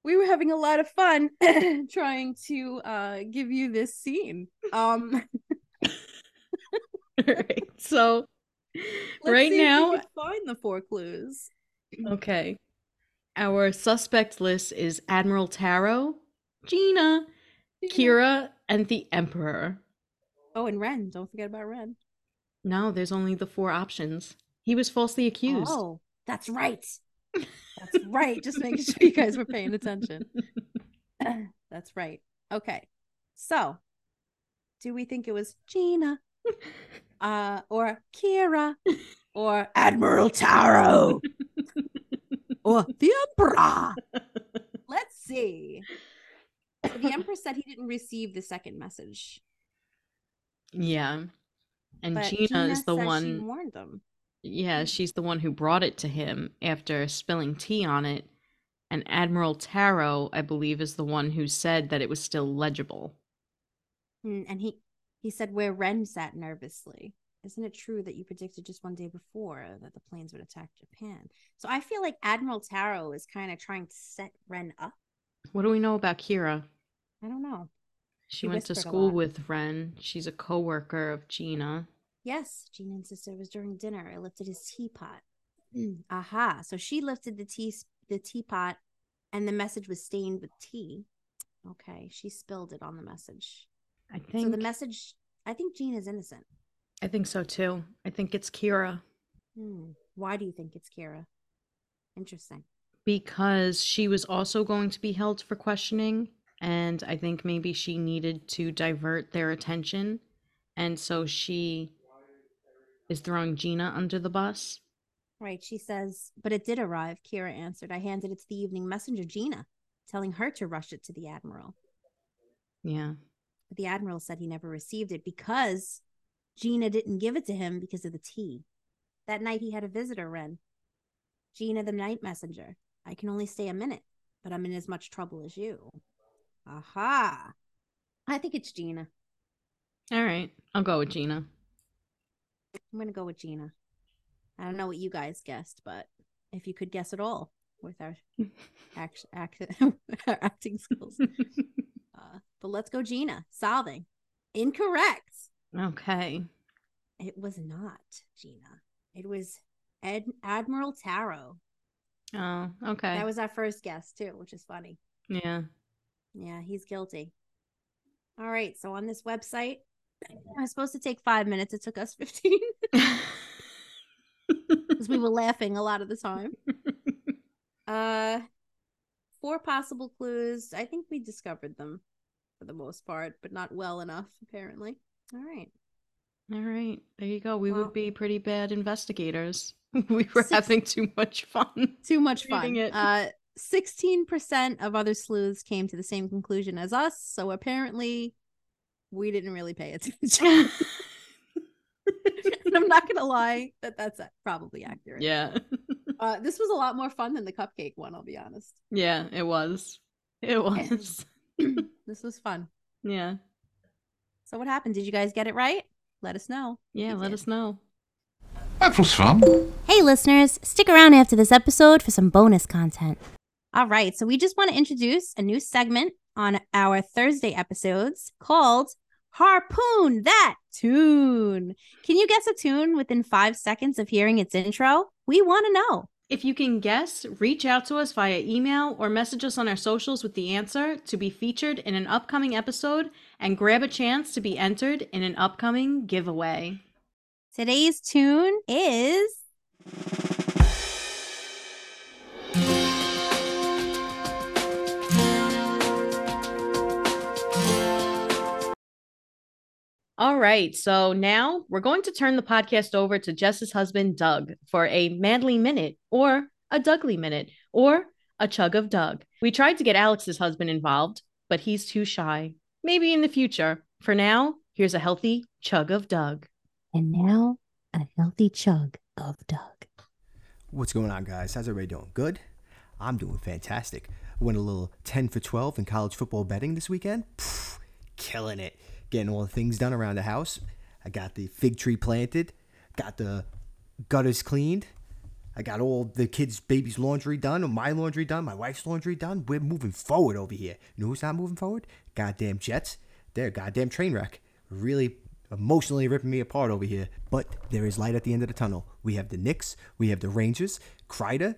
we were having a lot of fun trying to uh, give you this scene. Um, right. So let's right see if we now, find the four clues. okay. Our suspect list is Admiral Taro, Gina, Kira, and the Emperor. Oh, and Wren. Don't forget about Wren. No, there's only the four options. He was falsely accused. Oh, that's right. That's right. Just making sure you guys were paying attention. that's right. Okay. So, do we think it was Gina, uh, or Kira, or Admiral Taro, or the Emperor? Let's see. So the Emperor said he didn't receive the second message, Yeah. And but Gina, is the one warned them. Yeah, she's the one who brought it to him after spilling tea on it. And Admiral Taro, I believe, is the one who said that it was still legible. Mm, And he he said where Wren sat nervously. Isn't it true that you predicted just one day before that the planes would attack Japan? So I feel like Admiral Taro is kind of trying to set Wren up. What do we know about Kira? I don't know. She, She went to school with Wren. She's a co-worker of Gina. Yes, Jean insisted it was during dinner. I lifted his teapot. Mm, Aha. So she lifted the tea the teapot and the message was stained with tea. Okay. She spilled it on the message. I think So the message I think Gina's innocent. I think so too. I think it's Kira Hmm. Why do you think it's Kira? Interesting. because she was also going to be held for questioning and I think maybe she needed to divert their attention and so she is throwing Gina under the bus. Right. She says, but it did arrive. Kira answered. I handed it to the evening messenger, Gina, telling her to rush it to the Admiral. Yeah. But the Admiral said he never received it because Gina didn't give it to him because of the tea. That night he had a visitor, Wren. Gina, the night messenger. I can only stay a minute, but I'm in as much trouble as you. Aha. I think it's Gina. All right. I'll go with Gina. I'm going to go with Gina. I don't know what you guys guessed, but if you could guess at all with our act, act, our acting skills. Uh, but let's go, Gina. Solving. Incorrect. okay. It was not Gina. It was Ed, Admiral Taro. Oh, okay. That was our first guess, too, which is funny. yeah. Yeah, he's guilty. All right. So on this website, I was supposed to take five minutes. It took us 15 because we were laughing a lot of the time. Uh, four possible clues. I think we discovered them for the most part, but not well enough, apparently. All right. All right. There you go. We Well- would be pretty bad investigators. we were Six- having too much fun. Too much fun. it. Uh, 16% of other sleuths came to the same conclusion as us. So apparently, we didn't really pay attention. and I'm not going to lie that that's probably accurate. yeah. Uh, this was a lot more fun than the cupcake one, I'll be honest. Yeah, it was. It was. this was fun. Yeah. So, what happened? Did you guys get it right? Let us know. Yeah, let did. us know. That was fun. Hey, listeners, stick around after this episode for some bonus content. All right, so we just want to introduce a new segment on our Thursday episodes called Harpoon That tune. Can you guess a tune within five seconds of hearing its intro? We want to know. If you can guess, reach out to us via email or message us on our socials with the answer to be featured in an upcoming episode and grab a chance to be entered in an upcoming giveaway. Today's tune is. All right, so now we're going to turn the podcast over to Jess's husband, Doug, for a manly Minute or a Dougly Minute or a Chug of Doug. We tried to get Alex's husband involved, but he's too shy. Maybe in the future. For now, here's a healthy Chug of Doug. And now, a healthy Chug of Doug. What's going on, guys? How's everybody doing? Good? I'm doing fantastic. Went a little 10 for 12 in college football betting this weekend. Pfft, killing it getting all the things done around the house. I got the fig tree planted, got the gutters cleaned. I got all the kids' baby's laundry done, or my laundry done, my wife's laundry done. We're moving forward over here. You know who's not moving forward? Goddamn Jets. They're a goddamn train wreck. Really emotionally ripping me apart over here. But there is light at the end of the tunnel. We have the Knicks, we have the Rangers, Kreider,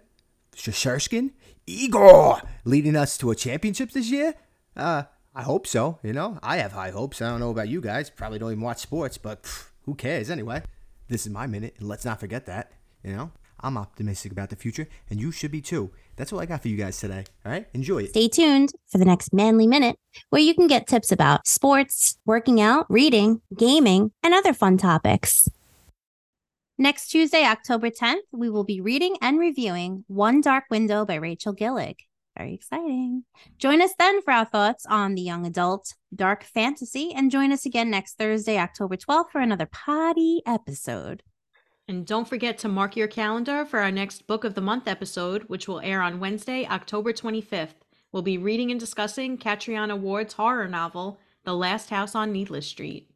Shesterkin, Igor leading us to a championship this year. Uh, I hope so. You know, I have high hopes. I don't know about you guys. Probably don't even watch sports, but pff, who cares anyway? This is my minute, and let's not forget that. You know, I'm optimistic about the future, and you should be too. That's all I got for you guys today. All right, enjoy it. Stay tuned for the next Manly Minute, where you can get tips about sports, working out, reading, gaming, and other fun topics. Next Tuesday, October 10th, we will be reading and reviewing One Dark Window by Rachel Gillig. Very exciting. Join us then for our thoughts on the young adult dark fantasy, and join us again next Thursday, October 12th, for another potty episode. And don't forget to mark your calendar for our next Book of the Month episode, which will air on Wednesday, October 25th. We'll be reading and discussing Catriona Ward's horror novel, The Last House on Needless Street.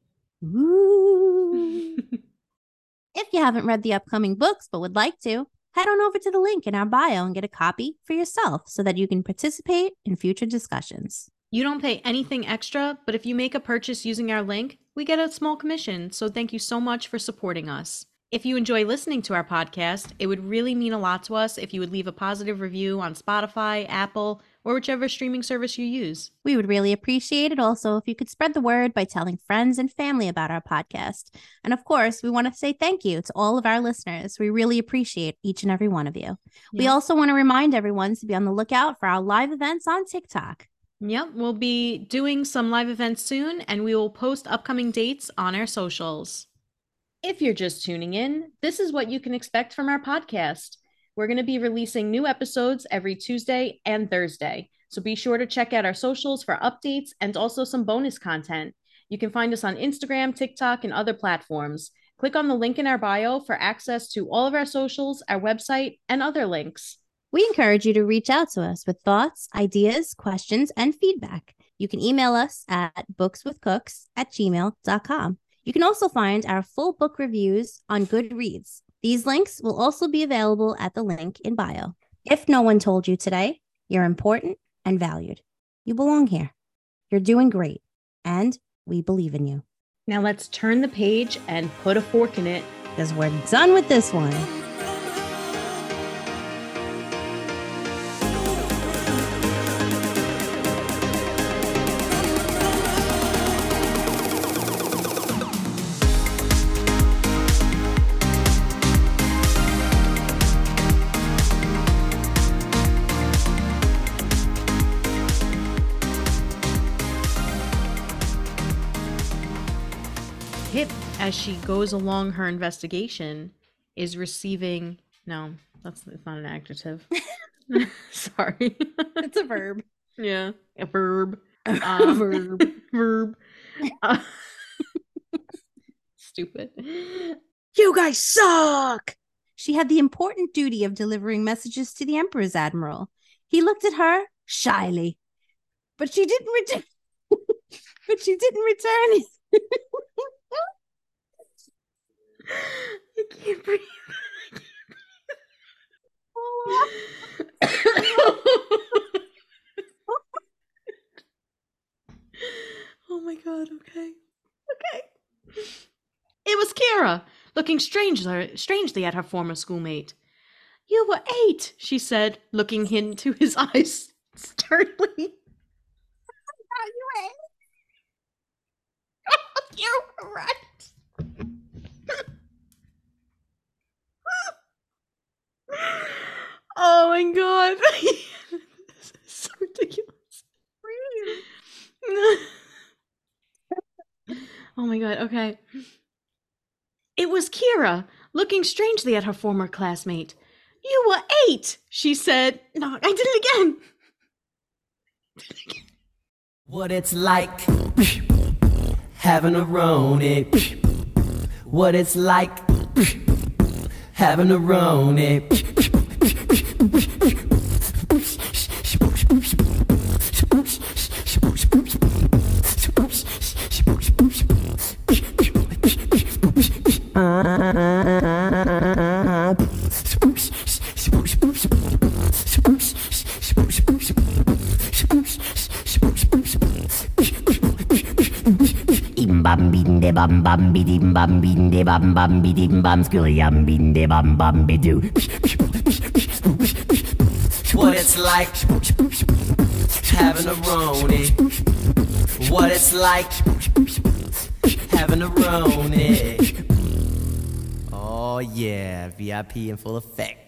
Ooh. if you haven't read the upcoming books but would like to, head on over to the link in our bio and get a copy for yourself so that you can participate in future discussions. You don't pay anything extra, but if you make a purchase using our link, we get a small commission. So thank you so much for supporting us. If you enjoy listening to our podcast, it would really mean a lot to us if you would leave a positive review on Spotify, Apple, or whichever streaming service you use. We would really appreciate it also if you could spread the word by telling friends and family about our podcast. And of course, we want to say thank you to all of our listeners. We really appreciate each and every one of you. We also want to remind everyone to be on the lookout for our live events on TikTok. Yep, we'll be doing some live events soon and we will post upcoming dates on our socials. If you're just tuning in, this is what you can expect from our podcast. We're going to be releasing new episodes every Tuesday and Thursday. So be sure to check out our socials for updates and also some bonus content. You can find us on Instagram, TikTok, and other platforms. Click on the link in our bio for access to all of our socials, our website, and other links. We encourage you to reach out to us with thoughts, ideas, questions, and feedback. You can email us at bookswithcooks at gmail.com. You can also find our full book reviews on Goodreads. These links will also be available at the link in bio. If no one told you today, you're important and valued. You belong here. You're doing great, and we believe in you. Now let's turn the page and put a fork in it. Because we're done with this one. As she goes along her investigation, is receiving. No, that's it's not an adjective. Sorry, it's a verb. Yeah, a verb. Um, verb. Verb. Uh, stupid. You guys suck. She had the important duty of delivering messages to the Emperor's admiral. He looked at her shyly, but she didn't return. but she didn't return. I can't breathe. I can't breathe. oh my god, okay. Okay. It was Kira, looking strangely, strangely at her former schoolmate. You were eight, she said, looking into his eyes sternly. you were eight. you were right. Oh my god. this is so ridiculous. oh my god, okay. It was Kira, looking strangely at her former classmate. You were eight, she said. No, I did it again. What it's like having a Roni. What it's like having a Roni. Bam bam bidim bam bim de bam bam bidim bam skilliam bim de bam bam bidu. What it's like having a Roni. What it's like having a Roni. Oh yeah, VIP in full effect.